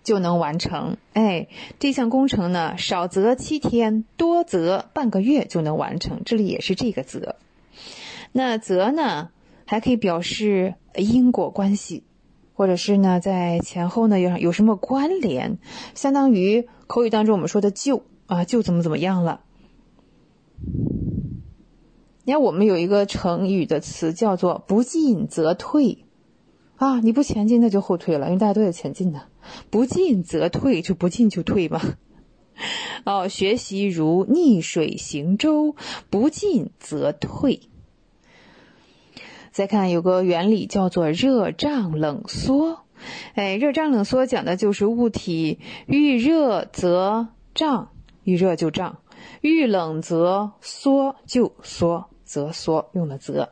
就能完成。哎，这项工程呢，少则七天，多则半个月就能完成。这里也是这个“则”。那“则”呢，还可以表示因果关系。或者是呢在前后呢有有什么关联，相当于口语当中我们说的就啊就怎么怎么样了。你看，我们有一个成语的词叫做“不进则退”，啊，你不前进那就后退了，因为大家都在前进呢。不进则退，就不进就退嘛。哦，学习如逆水行舟，不进则退。再看有个原理叫做热胀冷缩，哎，热胀冷缩讲的就是物体遇热则胀，遇热就胀；遇冷则缩，就缩。则缩用了则，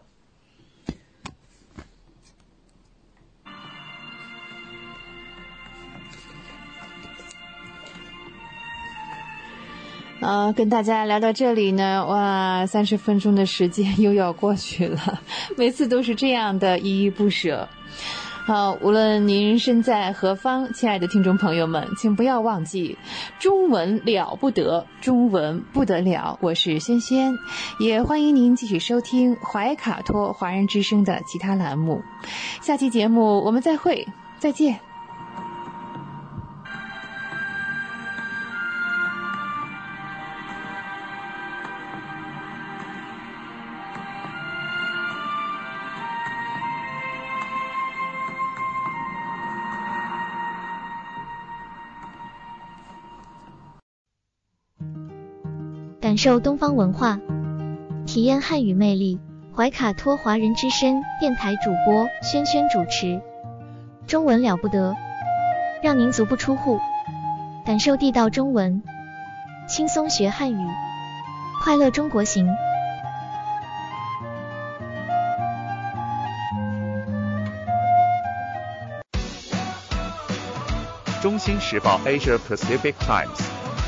啊，跟大家聊到这里呢，哇，三十分钟的时间又要过去了，每次都是这样的依依不舍。好，无论您身在何方，亲爱的听众朋友们，请不要忘记，中文了不得，中文不得了。我是轩轩，也欢迎您继续收听怀卡托华人之声的其他栏目。下期节目我们再会，再见。感受东方文化，体验汉语魅力。怀卡托华人之声电台主播轩轩主持，中文了不得，让您足不出户，感受地道中文，轻松学汉语，快乐中国行。中新时报 Asia Pacific Times。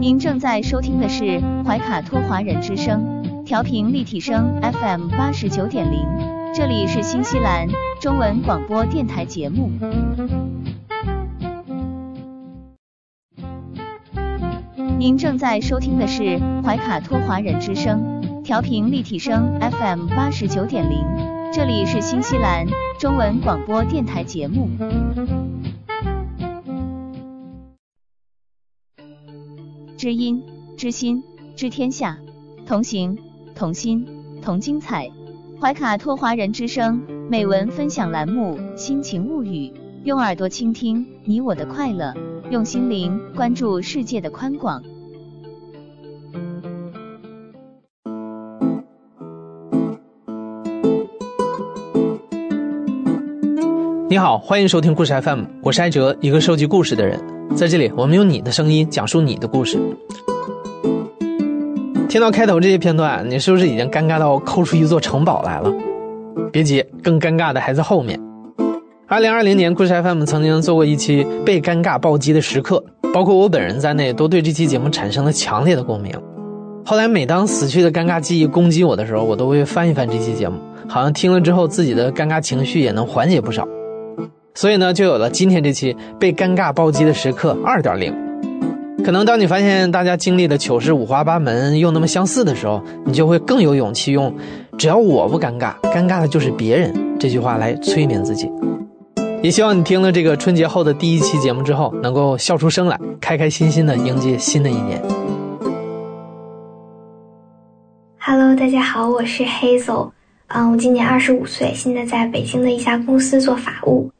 您正在收听的是怀卡托华人之声，调频立体声 FM 八十九点零，这里是新西兰中文广播电台节目。您正在收听的是怀卡托华人之声，调频立体声 FM 八十九点零，这里是新西兰中文广播电台节目。知音、知心、知天下，同行、同心、同精彩。怀卡托华人之声美文分享栏目《心情物语》，用耳朵倾听你我的快乐，用心灵关注世界的宽广。你好，欢迎收听故事 FM，我是艾哲，一个收集故事的人。在这里，我们用你的声音讲述你的故事。听到开头这些片段，你是不是已经尴尬到抠出一座城堡来了？别急，更尴尬的还在后面。二零二零年，故事 FM 曾经做过一期被尴尬暴击的时刻，包括我本人在内，都对这期节目产生了强烈的共鸣。后来，每当死去的尴尬记忆攻击我的时候，我都会翻一翻这期节目，好像听了之后，自己的尴尬情绪也能缓解不少。所以呢，就有了今天这期被尴尬暴击的时刻二点零。可能当你发现大家经历的糗事五花八门又那么相似的时候，你就会更有勇气用“只要我不尴尬，尴尬的就是别人”这句话来催眠自己。也希望你听了这个春节后的第一期节目之后，能够笑出声来，开开心心的迎接新的一年。Hello，大家好，我是 Hazel，嗯，我今年二十五岁，现在在北京的一家公司做法务。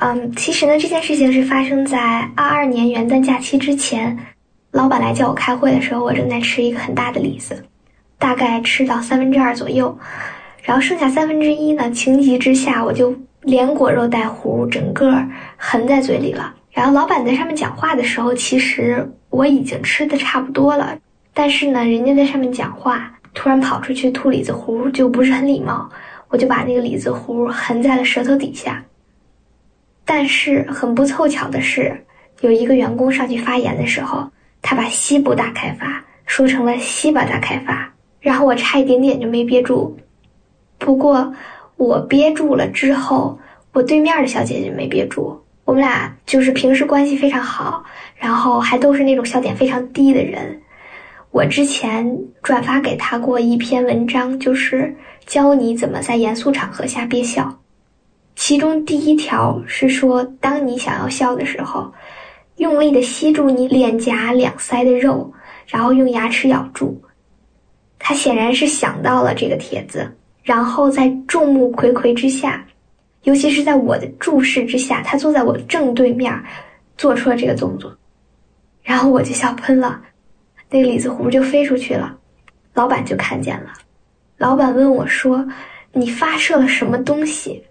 嗯，其实呢，这件事情是发生在二二年元旦假期之前。老板来叫我开会的时候，我正在吃一个很大的李子，大概吃到三分之二左右，然后剩下三分之一呢，情急之下我就连果肉带核，整个含在嘴里了。然后老板在上面讲话的时候，其实我已经吃的差不多了，但是呢，人家在上面讲话，突然跑出去吐李子核，就不是很礼貌，我就把那个李子核含在了舌头底下。但是很不凑巧的是，有一个员工上去发言的时候，他把西部大开发说成了西巴大开发，然后我差一点点就没憋住。不过我憋住了之后，我对面的小姐姐没憋住。我们俩就是平时关系非常好，然后还都是那种笑点非常低的人。我之前转发给他过一篇文章，就是教你怎么在严肃场合下憋笑。其中第一条是说，当你想要笑的时候，用力的吸住你脸颊两腮的肉，然后用牙齿咬住。他显然是想到了这个帖子，然后在众目睽睽之下，尤其是在我的注视之下，他坐在我正对面，做出了这个动作，然后我就笑喷了。那个李子湖就飞出去了，老板就看见了。老板问我说：“你发射了什么东西？”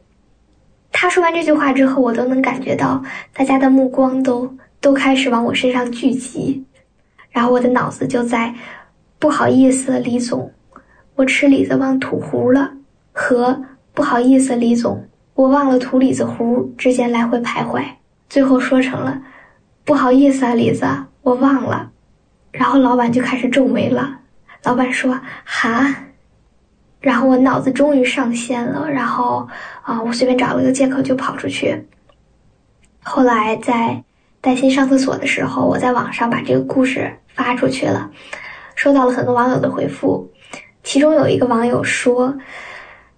他说完这句话之后，我都能感觉到大家的目光都都开始往我身上聚集，然后我的脑子就在“不好意思，李总，我吃李子忘吐核了”和“不好意思，李总，我忘了吐李子核”之间来回徘徊，最后说成了“不好意思啊，李子，我忘了”。然后老板就开始皱眉了。老板说：“哈。”然后我脑子终于上线了。然后啊，我随便找了个借口就跑出去。后来在带薪上厕所的时候，我在网上把这个故事发出去了，收到了很多网友的回复。其中有一个网友说：“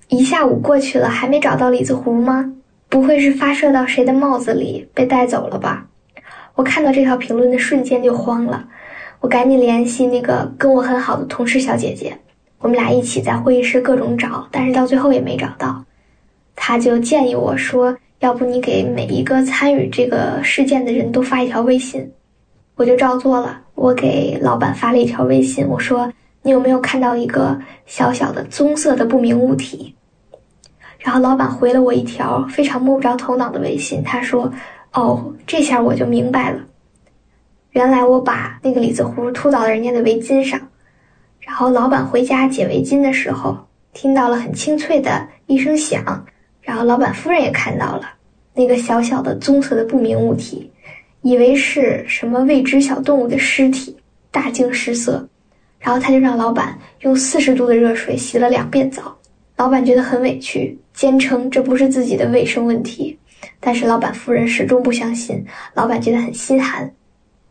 一下午过去了，还没找到李子湖吗？不会是发射到谁的帽子里被带走了吧？”我看到这条评论的瞬间就慌了。我赶紧联系那个跟我很好的同事小姐姐，我们俩一起在会议室各种找，但是到最后也没找到。他就建议我说：“要不你给每一个参与这个事件的人都发一条微信。”我就照做了。我给老板发了一条微信，我说：“你有没有看到一个小小的棕色的不明物体？”然后老板回了我一条非常摸不着头脑的微信，他说：“哦，这下我就明白了。”原来我把那个李子湖吐到了人家的围巾上，然后老板回家解围巾的时候，听到了很清脆的一声响，然后老板夫人也看到了那个小小的棕色的不明物体，以为是什么未知小动物的尸体，大惊失色，然后他就让老板用四十度的热水洗了两遍澡，老板觉得很委屈，坚称这不是自己的卫生问题，但是老板夫人始终不相信，老板觉得很心寒。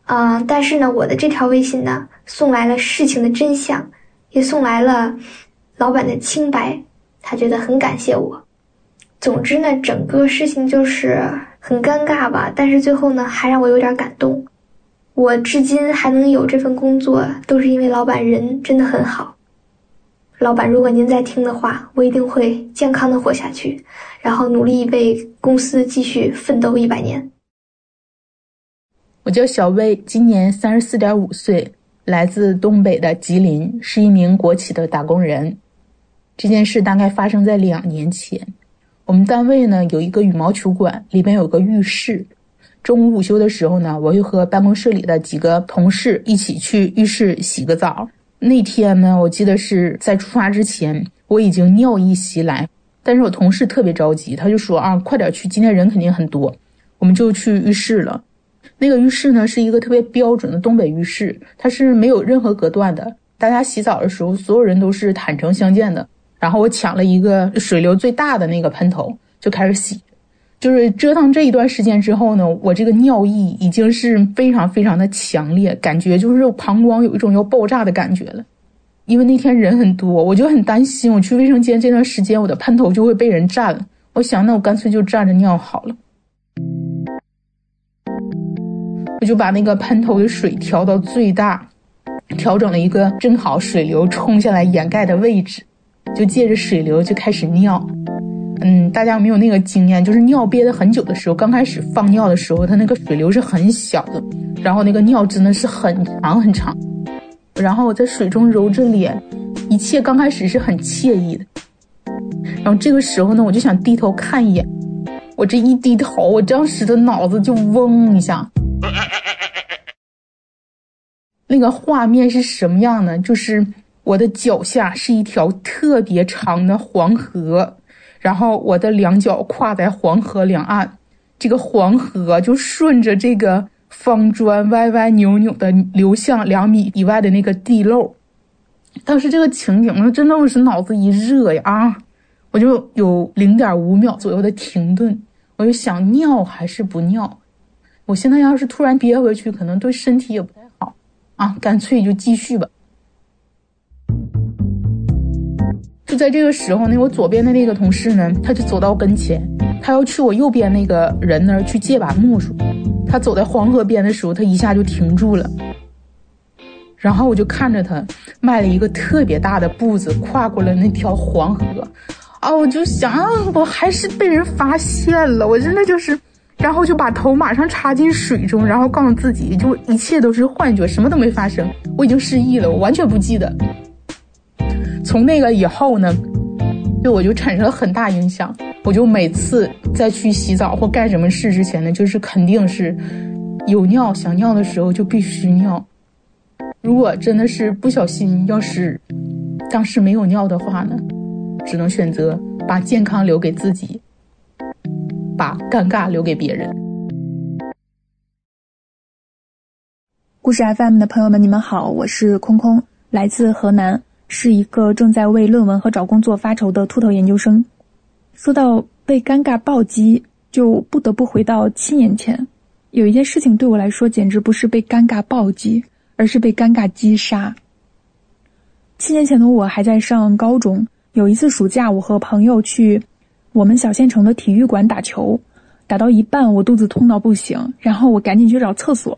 嗯，但是呢，我的这条微信呢，送来了事情的真相，也送来了老板的清白，他觉得很感谢我。总之呢，整个事情就是很尴尬吧，但是最后呢，还让我有点感动。我至今还能有这份工作，都是因为老板人真的很好。老板，如果您在听的话，我一定会健康的活下去，然后努力为公司继续奋斗一百年。我叫小薇，今年三十四点五岁，来自东北的吉林，是一名国企的打工人。这件事大概发生在两年前。我们单位呢有一个羽毛球馆，里边有个浴室。中午午休的时候呢，我会和办公室里的几个同事一起去浴室洗个澡。那天呢，我记得是在出发之前，我已经尿意袭来，但是我同事特别着急，他就说啊，快点去，今天人肯定很多，我们就去浴室了。那个浴室呢，是一个特别标准的东北浴室，它是没有任何隔断的。大家洗澡的时候，所有人都是坦诚相见的。然后我抢了一个水流最大的那个喷头，就开始洗。就是折腾这一段时间之后呢，我这个尿意已经是非常非常的强烈，感觉就是膀胱有一种要爆炸的感觉了。因为那天人很多，我就很担心，我去卫生间这段时间，我的喷头就会被人占了。我想，那我干脆就站着尿好了。我就把那个喷头的水调到最大，调整了一个正好水流冲下来掩盖的位置，就借着水流就开始尿。嗯，大家有没有那个经验？就是尿憋得很久的时候，刚开始放尿的时候，它那个水流是很小的，然后那个尿真的是很长很长。然后我在水中揉着脸，一切刚开始是很惬意的。然后这个时候呢，我就想低头看一眼，我这一低头，我当时的脑子就嗡一下。那个画面是什么样呢？就是我的脚下是一条特别长的黄河，然后我的两脚跨在黄河两岸，这个黄河就顺着这个方砖歪歪扭扭的流向两米以外的那个地漏。当时这个情景，那真的我是脑子一热呀啊！我就有零点五秒左右的停顿，我就想尿还是不尿？我现在要是突然憋回去，可能对身体也不太好啊，干脆就继续吧。就在这个时候呢，我左边的那个同事呢，他就走到跟前，他要去我右边那个人那儿去借把木梳。他走在黄河边的时候，他一下就停住了。然后我就看着他迈了一个特别大的步子，跨过了那条黄河。啊，我就想，我还是被人发现了，我真的就是，然后就把头马上插进水中，然后告诉自己，就一切都是幻觉，什么都没发生，我已经失忆了，我完全不记得。从那个以后呢，对我就产生了很大影响。我就每次在去洗澡或干什么事之前呢，就是肯定是有尿想尿的时候就必须尿。如果真的是不小心，要是当时没有尿的话呢，只能选择把健康留给自己，把尴尬留给别人。故事 FM 的朋友们，你们好，我是空空，来自河南，是一个正在为论文和找工作发愁的秃头研究生。说到被尴尬暴击，就不得不回到七年前，有一件事情对我来说简直不是被尴尬暴击。而是被尴尬击杀。七年前的我还在上高中，有一次暑假，我和朋友去我们小县城的体育馆打球，打到一半，我肚子痛到不行，然后我赶紧去找厕所。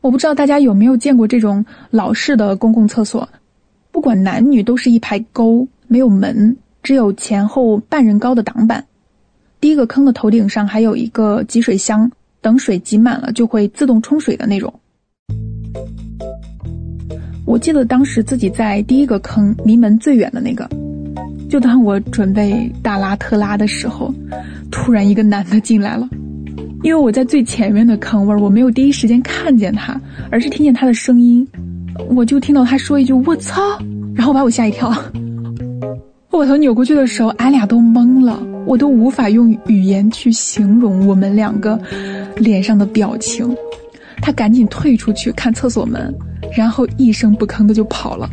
我不知道大家有没有见过这种老式的公共厕所，不管男女都是一排沟，没有门，只有前后半人高的挡板。第一个坑的头顶上还有一个集水箱，等水挤满了就会自动冲水的那种。我记得当时自己在第一个坑，离门最远的那个。就当我准备大拉特拉的时候，突然一个男的进来了。因为我在最前面的坑位，我没有第一时间看见他，而是听见他的声音。我就听到他说一句“我操”，然后把我吓一跳。我头扭过去的时候，俺俩都懵了，我都无法用语言去形容我们两个脸上的表情。他赶紧退出去看厕所门。然后一声不吭的就跑了，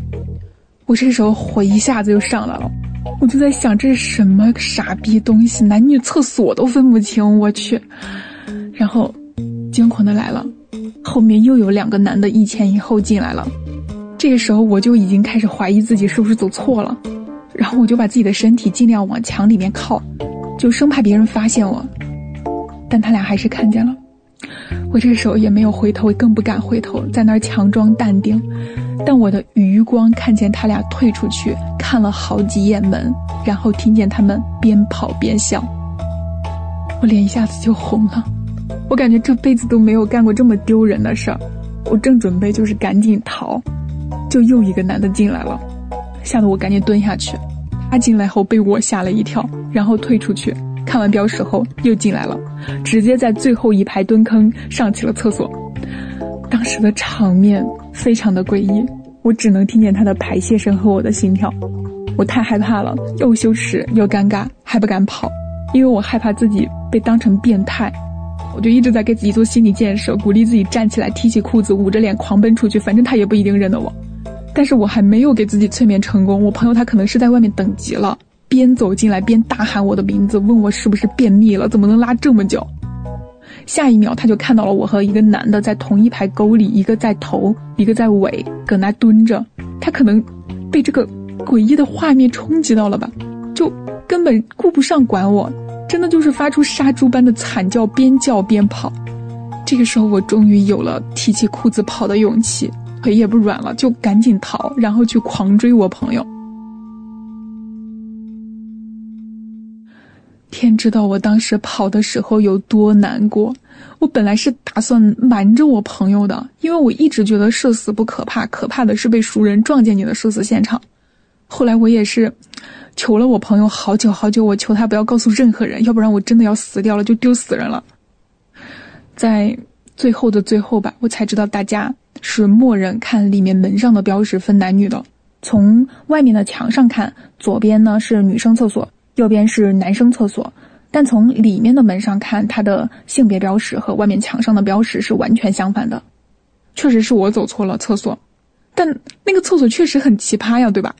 我这时候火一下子就上来了，我就在想这是什么傻逼东西，男女厕所都分不清，我去。然后惊恐的来了，后面又有两个男的一前一后进来了，这个时候我就已经开始怀疑自己是不是走错了，然后我就把自己的身体尽量往墙里面靠，就生怕别人发现我，但他俩还是看见了。我这时候也没有回头，更不敢回头，在那儿强装淡定。但我的余光看见他俩退出去，看了好几眼门，然后听见他们边跑边笑。我脸一下子就红了，我感觉这辈子都没有干过这么丢人的事儿。我正准备就是赶紧逃，就又一个男的进来了，吓得我赶紧蹲下去。他进来后被我吓了一跳，然后退出去。看完标识后又进来了，直接在最后一排蹲坑上起了厕所。当时的场面非常的诡异，我只能听见他的排泄声和我的心跳。我太害怕了，又羞耻又尴尬，还不敢跑，因为我害怕自己被当成变态。我就一直在给自己做心理建设，鼓励自己站起来，提起裤子，捂着脸狂奔出去，反正他也不一定认得我。但是我还没有给自己催眠成功，我朋友他可能是在外面等急了。边走进来边大喊我的名字，问我是不是便秘了，怎么能拉这么久？下一秒他就看到了我和一个男的在同一排沟里，一个在头，一个在尾，搁那蹲着。他可能被这个诡异的画面冲击到了吧，就根本顾不上管我，真的就是发出杀猪般的惨叫，边叫边跑。这个时候我终于有了提起裤子跑的勇气，腿也不软了，就赶紧逃，然后去狂追我朋友。天知道我当时跑的时候有多难过。我本来是打算瞒着我朋友的，因为我一直觉得社死不可怕，可怕的是被熟人撞见你的社死现场。后来我也是求了我朋友好久好久，我求他不要告诉任何人，要不然我真的要死掉了，就丢死人了。在最后的最后吧，我才知道大家是默认看里面门上的标识分男女的。从外面的墙上看，左边呢是女生厕所。右边是男生厕所，但从里面的门上看，它的性别标识和外面墙上的标识是完全相反的。确实是我走错了厕所，但那个厕所确实很奇葩呀，对吧？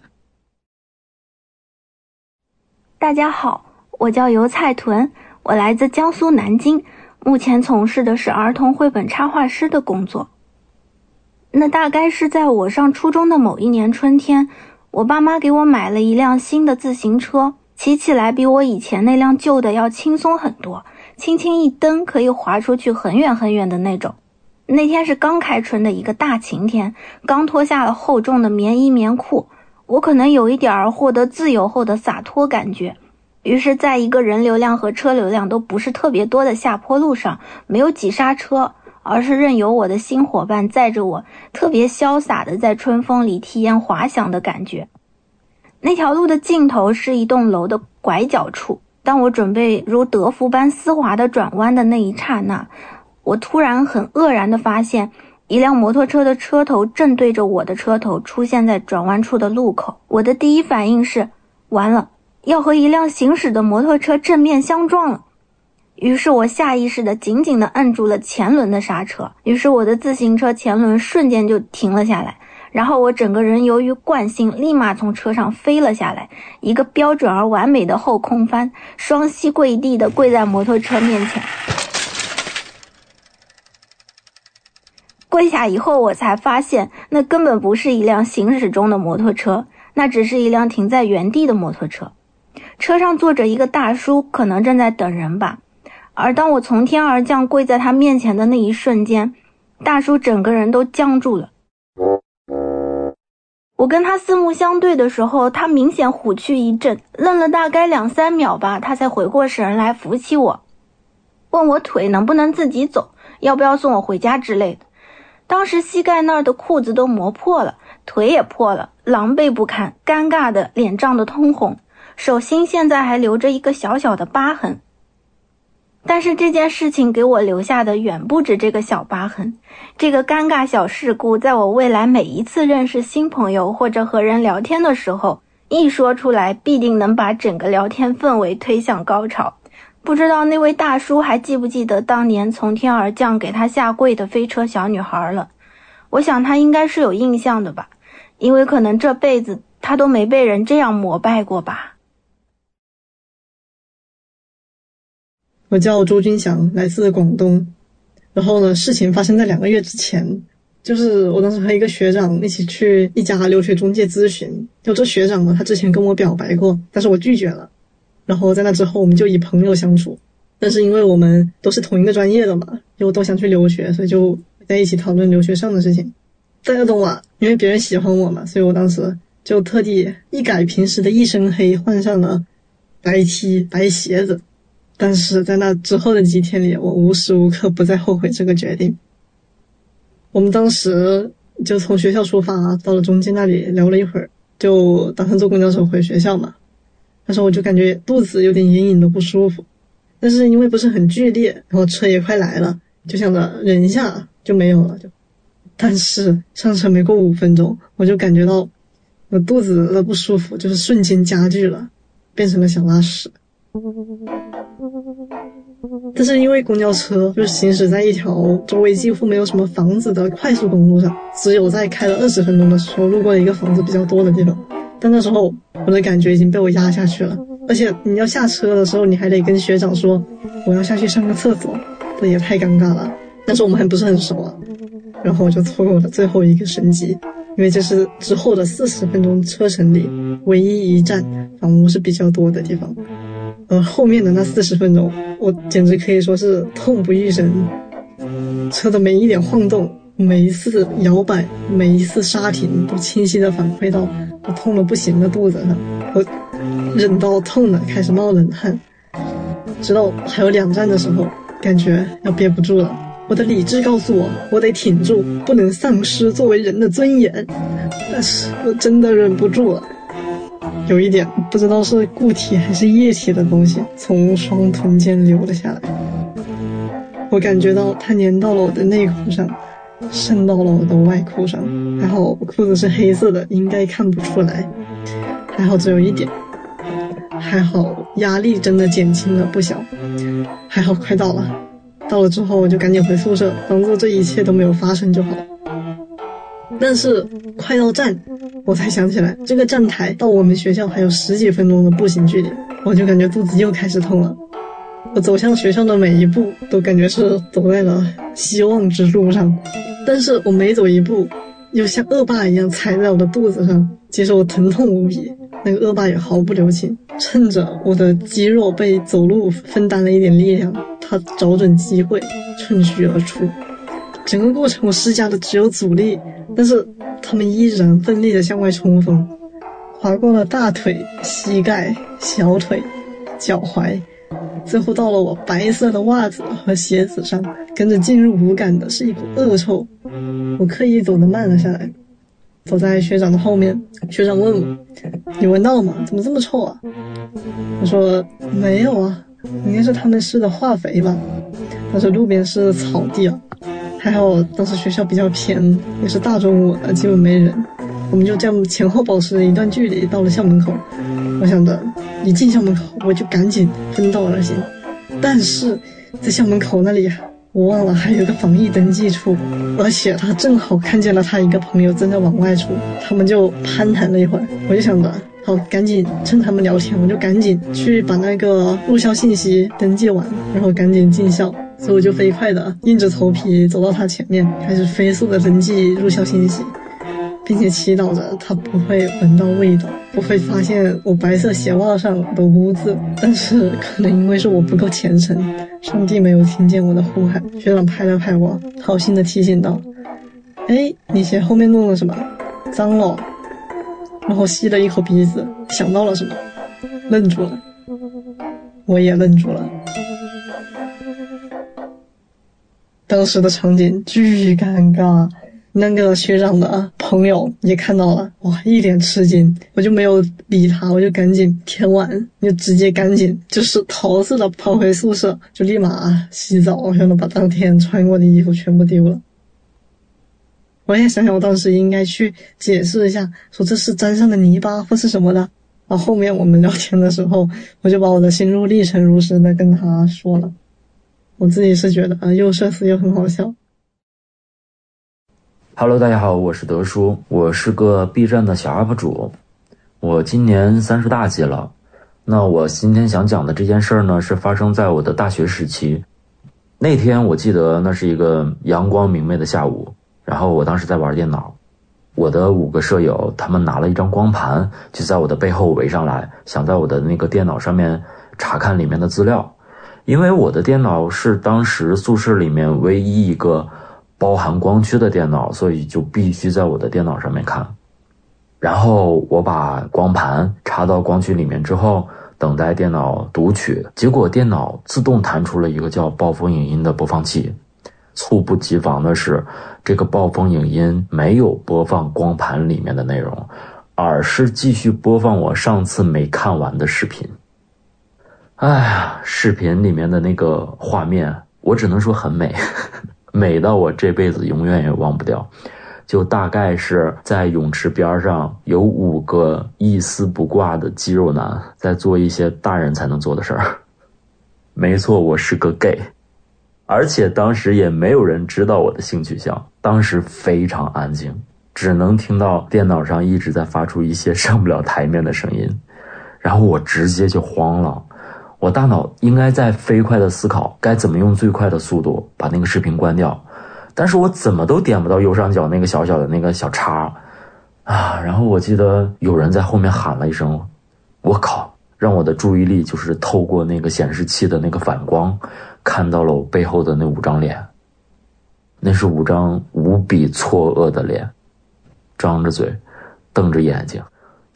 大家好，我叫油菜屯，我来自江苏南京，目前从事的是儿童绘本插画师的工作。那大概是在我上初中的某一年春天，我爸妈给我买了一辆新的自行车，骑起来比我以前那辆旧的要轻松很多，轻轻一蹬可以滑出去很远很远的那种。那天是刚开春的一个大晴天，刚脱下了厚重的棉衣棉裤。我可能有一点儿获得自由后的洒脱感觉，于是，在一个人流量和车流量都不是特别多的下坡路上，没有急刹车，而是任由我的新伙伴载着我，特别潇洒的在春风里体验滑翔的感觉。那条路的尽头是一栋楼的拐角处，当我准备如德芙般丝滑的转弯的那一刹那，我突然很愕然的发现。一辆摩托车的车头正对着我的车头出现在转弯处的路口，我的第一反应是，完了，要和一辆行驶的摩托车正面相撞了。于是我下意识地紧紧地摁住了前轮的刹车，于是我的自行车前轮瞬间就停了下来，然后我整个人由于惯性立马从车上飞了下来，一个标准而完美的后空翻，双膝跪地的跪在摩托车面前。跪下以后，我才发现那根本不是一辆行驶中的摩托车，那只是一辆停在原地的摩托车。车上坐着一个大叔，可能正在等人吧。而当我从天而降跪在他面前的那一瞬间，大叔整个人都僵住了。我跟他四目相对的时候，他明显虎躯一震，愣了大概两三秒吧，他才回过神来，扶起我，问我腿能不能自己走，要不要送我回家之类的。当时膝盖那儿的裤子都磨破了，腿也破了，狼狈不堪，尴尬的脸涨得通红，手心现在还留着一个小小的疤痕。但是这件事情给我留下的远不止这个小疤痕，这个尴尬小事故，在我未来每一次认识新朋友或者和人聊天的时候，一说出来，必定能把整个聊天氛围推向高潮。不知道那位大叔还记不记得当年从天而降给他下跪的飞车小女孩了？我想他应该是有印象的吧，因为可能这辈子他都没被人这样膜拜过吧。我叫周军祥，来自广东。然后呢，事情发生在两个月之前，就是我当时和一个学长一起去一家留学中介咨询，就这学长呢，他之前跟我表白过，但是我拒绝了。然后在那之后，我们就以朋友相处。但是因为我们都是同一个专业的嘛，又都想去留学，所以就在一起讨论留学上的事情。大家懂啊，因为别人喜欢我嘛，所以我当时就特地一改平时的一身黑，换上了白 T 白鞋子。但是在那之后的几天里，我无时无刻不在后悔这个决定。我们当时就从学校出发，到了中介那里聊了一会儿，就打算坐公交车回学校嘛。那时候我就感觉肚子有点隐隐的不舒服，但是因为不是很剧烈，然后车也快来了，就想着忍一下就没有了。就，但是上车没过五分钟，我就感觉到我肚子的不舒服就是瞬间加剧了，变成了想拉屎。但是因为公交车就是行驶在一条周围几乎没有什么房子的快速公路上，只有在开了二十分钟的时候路过了一个房子比较多的地方。但那时候我的感觉已经被我压下去了，而且你要下车的时候，你还得跟学长说我要下去上个厕所，这也太尴尬了。但是我们还不是很熟啊，然后我就错过了最后一个升级，因为这是之后的四十分钟车程里唯一一站房屋是比较多的地方，而后面的那四十分钟，我简直可以说是痛不欲生，车的每一点晃动。每一次摇摆，每一次刹停，都清晰的反馈到我痛得不行的肚子上。我忍到痛的开始冒冷汗，直到还有两站的时候，感觉要憋不住了。我的理智告诉我，我得挺住，不能丧失作为人的尊严。但是我真的忍不住了。有一点不知道是固体还是液体的东西从双臀间流了下来，我感觉到它粘到了我的内裤上。渗到了我的外裤上，还好裤子是黑色的，应该看不出来。还好只有一点。还好压力真的减轻了不小，还好快到了。到了之后我就赶紧回宿舍，当做这一切都没有发生就好。但是快到站，我才想起来这个站台到我们学校还有十几分钟的步行距离，我就感觉肚子又开始痛了。我走向学校的每一步都感觉是走在了希望之路上，但是我每走一步，又像恶霸一样踩在我的肚子上，接受疼痛无比。那个恶霸也毫不留情，趁着我的肌肉被走路分担了一点力量，他找准机会趁虚而出。整个过程我施加的只有阻力，但是他们依然奋力的向外冲锋，划过了大腿、膝盖、小腿、脚踝，最后到了我白色的袜子和鞋子上，跟着进入五感的是一股恶臭。我刻意走得慢了下来。走在学长的后面，学长问我：“你闻到了吗？怎么这么臭啊？”我说：“没有啊，应该是他们施的化肥吧。”他说路边是草地啊，还好当时学校比较偏，也是大中午的，基本没人。我们就这样前后保持了一段距离，到了校门口。我想着一进校门口，我就赶紧分道而行。但是在校门口那里。我忘了还有个防疫登记处，而且他正好看见了他一个朋友正在往外出，他们就攀谈了一会儿。我就想着，好，赶紧趁他们聊天，我就赶紧去把那个入校信息登记完，然后赶紧进校。所以我就飞快的硬着头皮走到他前面，开始飞速的登记入校信息。并且祈祷着他不会闻到味道，不会发现我白色鞋袜上的污渍。但是可能因为是我不够虔诚，上帝没有听见我的呼喊。学长拍了拍我，好心的提醒道：“哎，你鞋后面弄了什么？脏了。”然后吸了一口鼻子，想到了什么，愣住了。我也愣住了。当时的场景巨尴尬。那个学长的朋友也看到了，哇，一脸吃惊，我就没有理他，我就赶紧填完，就直接赶紧就是逃似的跑回宿舍，就立马洗澡，然后把当天穿过的衣服全部丢了。我也想想，我当时应该去解释一下，说这是沾上的泥巴或是什么的。然后后面我们聊天的时候，我就把我的心路历程如实的跟他说了。我自己是觉得啊，又社死又很好笑。Hello，大家好，我是德叔，我是个 B 站的小 UP 主，我今年三十大几了。那我今天想讲的这件事儿呢，是发生在我的大学时期。那天我记得那是一个阳光明媚的下午，然后我当时在玩电脑，我的五个舍友他们拿了一张光盘，就在我的背后围上来，想在我的那个电脑上面查看里面的资料，因为我的电脑是当时宿舍里面唯一一个。包含光驱的电脑，所以就必须在我的电脑上面看。然后我把光盘插到光驱里面之后，等待电脑读取。结果电脑自动弹出了一个叫“暴风影音”的播放器。猝不及防的是，这个暴风影音没有播放光盘里面的内容，而是继续播放我上次没看完的视频。哎呀，视频里面的那个画面，我只能说很美。美到我这辈子永远也忘不掉，就大概是在泳池边上有五个一丝不挂的肌肉男在做一些大人才能做的事儿。没错，我是个 gay，而且当时也没有人知道我的性取向。当时非常安静，只能听到电脑上一直在发出一些上不了台面的声音，然后我直接就慌了。我大脑应该在飞快的思考该怎么用最快的速度把那个视频关掉，但是我怎么都点不到右上角那个小小的那个小叉，啊！然后我记得有人在后面喊了一声：“我靠！”让我的注意力就是透过那个显示器的那个反光，看到了我背后的那五张脸。那是五张无比错愕的脸，张着嘴，瞪着眼睛。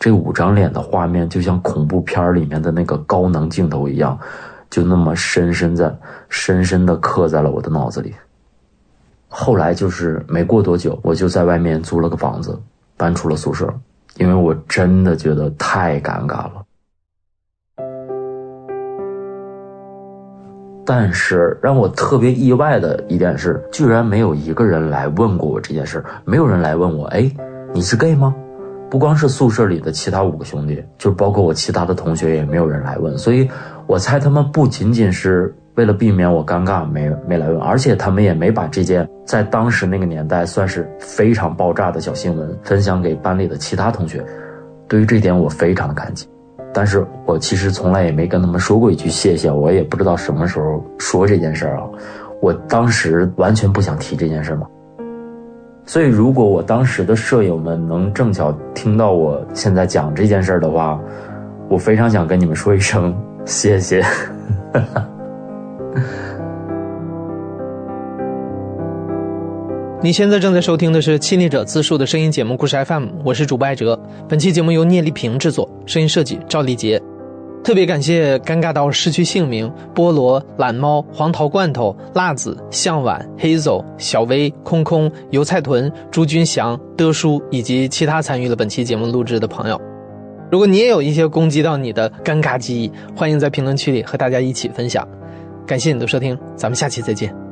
这五张脸的画面就像恐怖片里面的那个高能镜头一样，就那么深深的、深深的刻在了我的脑子里。后来就是没过多久，我就在外面租了个房子，搬出了宿舍，因为我真的觉得太尴尬了。但是让我特别意外的一点是，居然没有一个人来问过我这件事，没有人来问我，哎，你是 gay 吗？不光是宿舍里的其他五个兄弟，就包括我其他的同学也没有人来问，所以我猜他们不仅仅是为了避免我尴尬没没来问，而且他们也没把这件在当时那个年代算是非常爆炸的小新闻分享给班里的其他同学。对于这点我非常的感激，但是我其实从来也没跟他们说过一句谢谢，我也不知道什么时候说这件事儿啊，我当时完全不想提这件事嘛。所以，如果我当时的舍友们能正巧听到我现在讲这件事儿的话，我非常想跟你们说一声谢谢。你现在正在收听的是《亲历者自述》的声音节目故事 FM，我是主播艾哲。本期节目由聂丽萍制作，声音设计赵丽杰。特别感谢尴尬到失去姓名、菠萝、懒猫、黄桃罐头、辣子、向晚、黑走、小薇、空空、油菜屯、朱军祥、德叔以及其他参与了本期节目录制的朋友。如果你也有一些攻击到你的尴尬记忆，欢迎在评论区里和大家一起分享。感谢你的收听，咱们下期再见。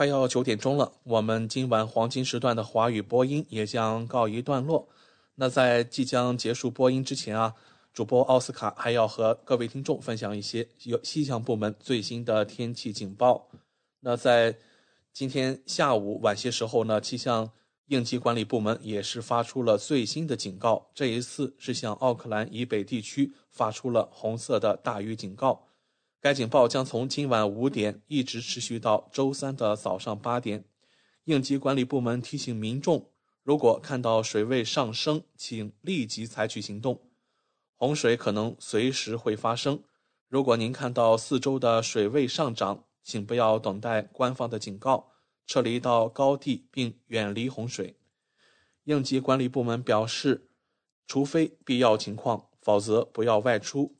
快要九点钟了，我们今晚黄金时段的华语播音也将告一段落。那在即将结束播音之前啊，主播奥斯卡还要和各位听众分享一些有气象部门最新的天气警报。那在今天下午晚些时候呢，气象应急管理部门也是发出了最新的警告，这一次是向奥克兰以北地区发出了红色的大雨警告。该警报将从今晚五点一直持续到周三的早上八点。应急管理部门提醒民众，如果看到水位上升，请立即采取行动。洪水可能随时会发生。如果您看到四周的水位上涨，请不要等待官方的警告，撤离到高地并远离洪水。应急管理部门表示，除非必要情况，否则不要外出。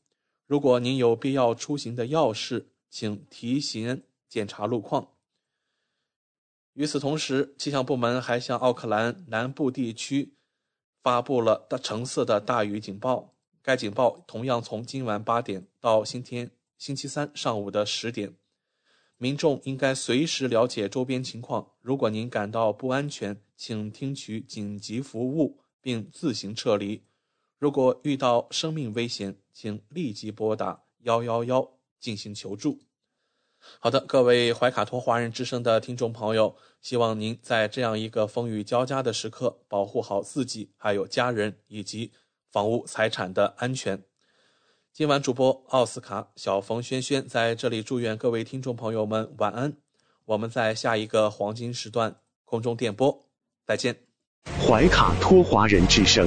如果您有必要出行的要事，请提前检查路况。与此同时，气象部门还向奥克兰南部地区发布了橙色的大雨警报。该警报同样从今晚八点到星天星期三上午的十点。民众应该随时了解周边情况。如果您感到不安全，请听取紧急服务并自行撤离。如果遇到生命危险，请立即拨打幺幺幺进行求助。好的，各位怀卡托华人之声的听众朋友，希望您在这样一个风雨交加的时刻，保护好自己、还有家人以及房屋财产的安全。今晚主播奥斯卡、小冯、轩轩在这里祝愿各位听众朋友们晚安。我们在下一个黄金时段空中电波再见。怀卡托华人之声。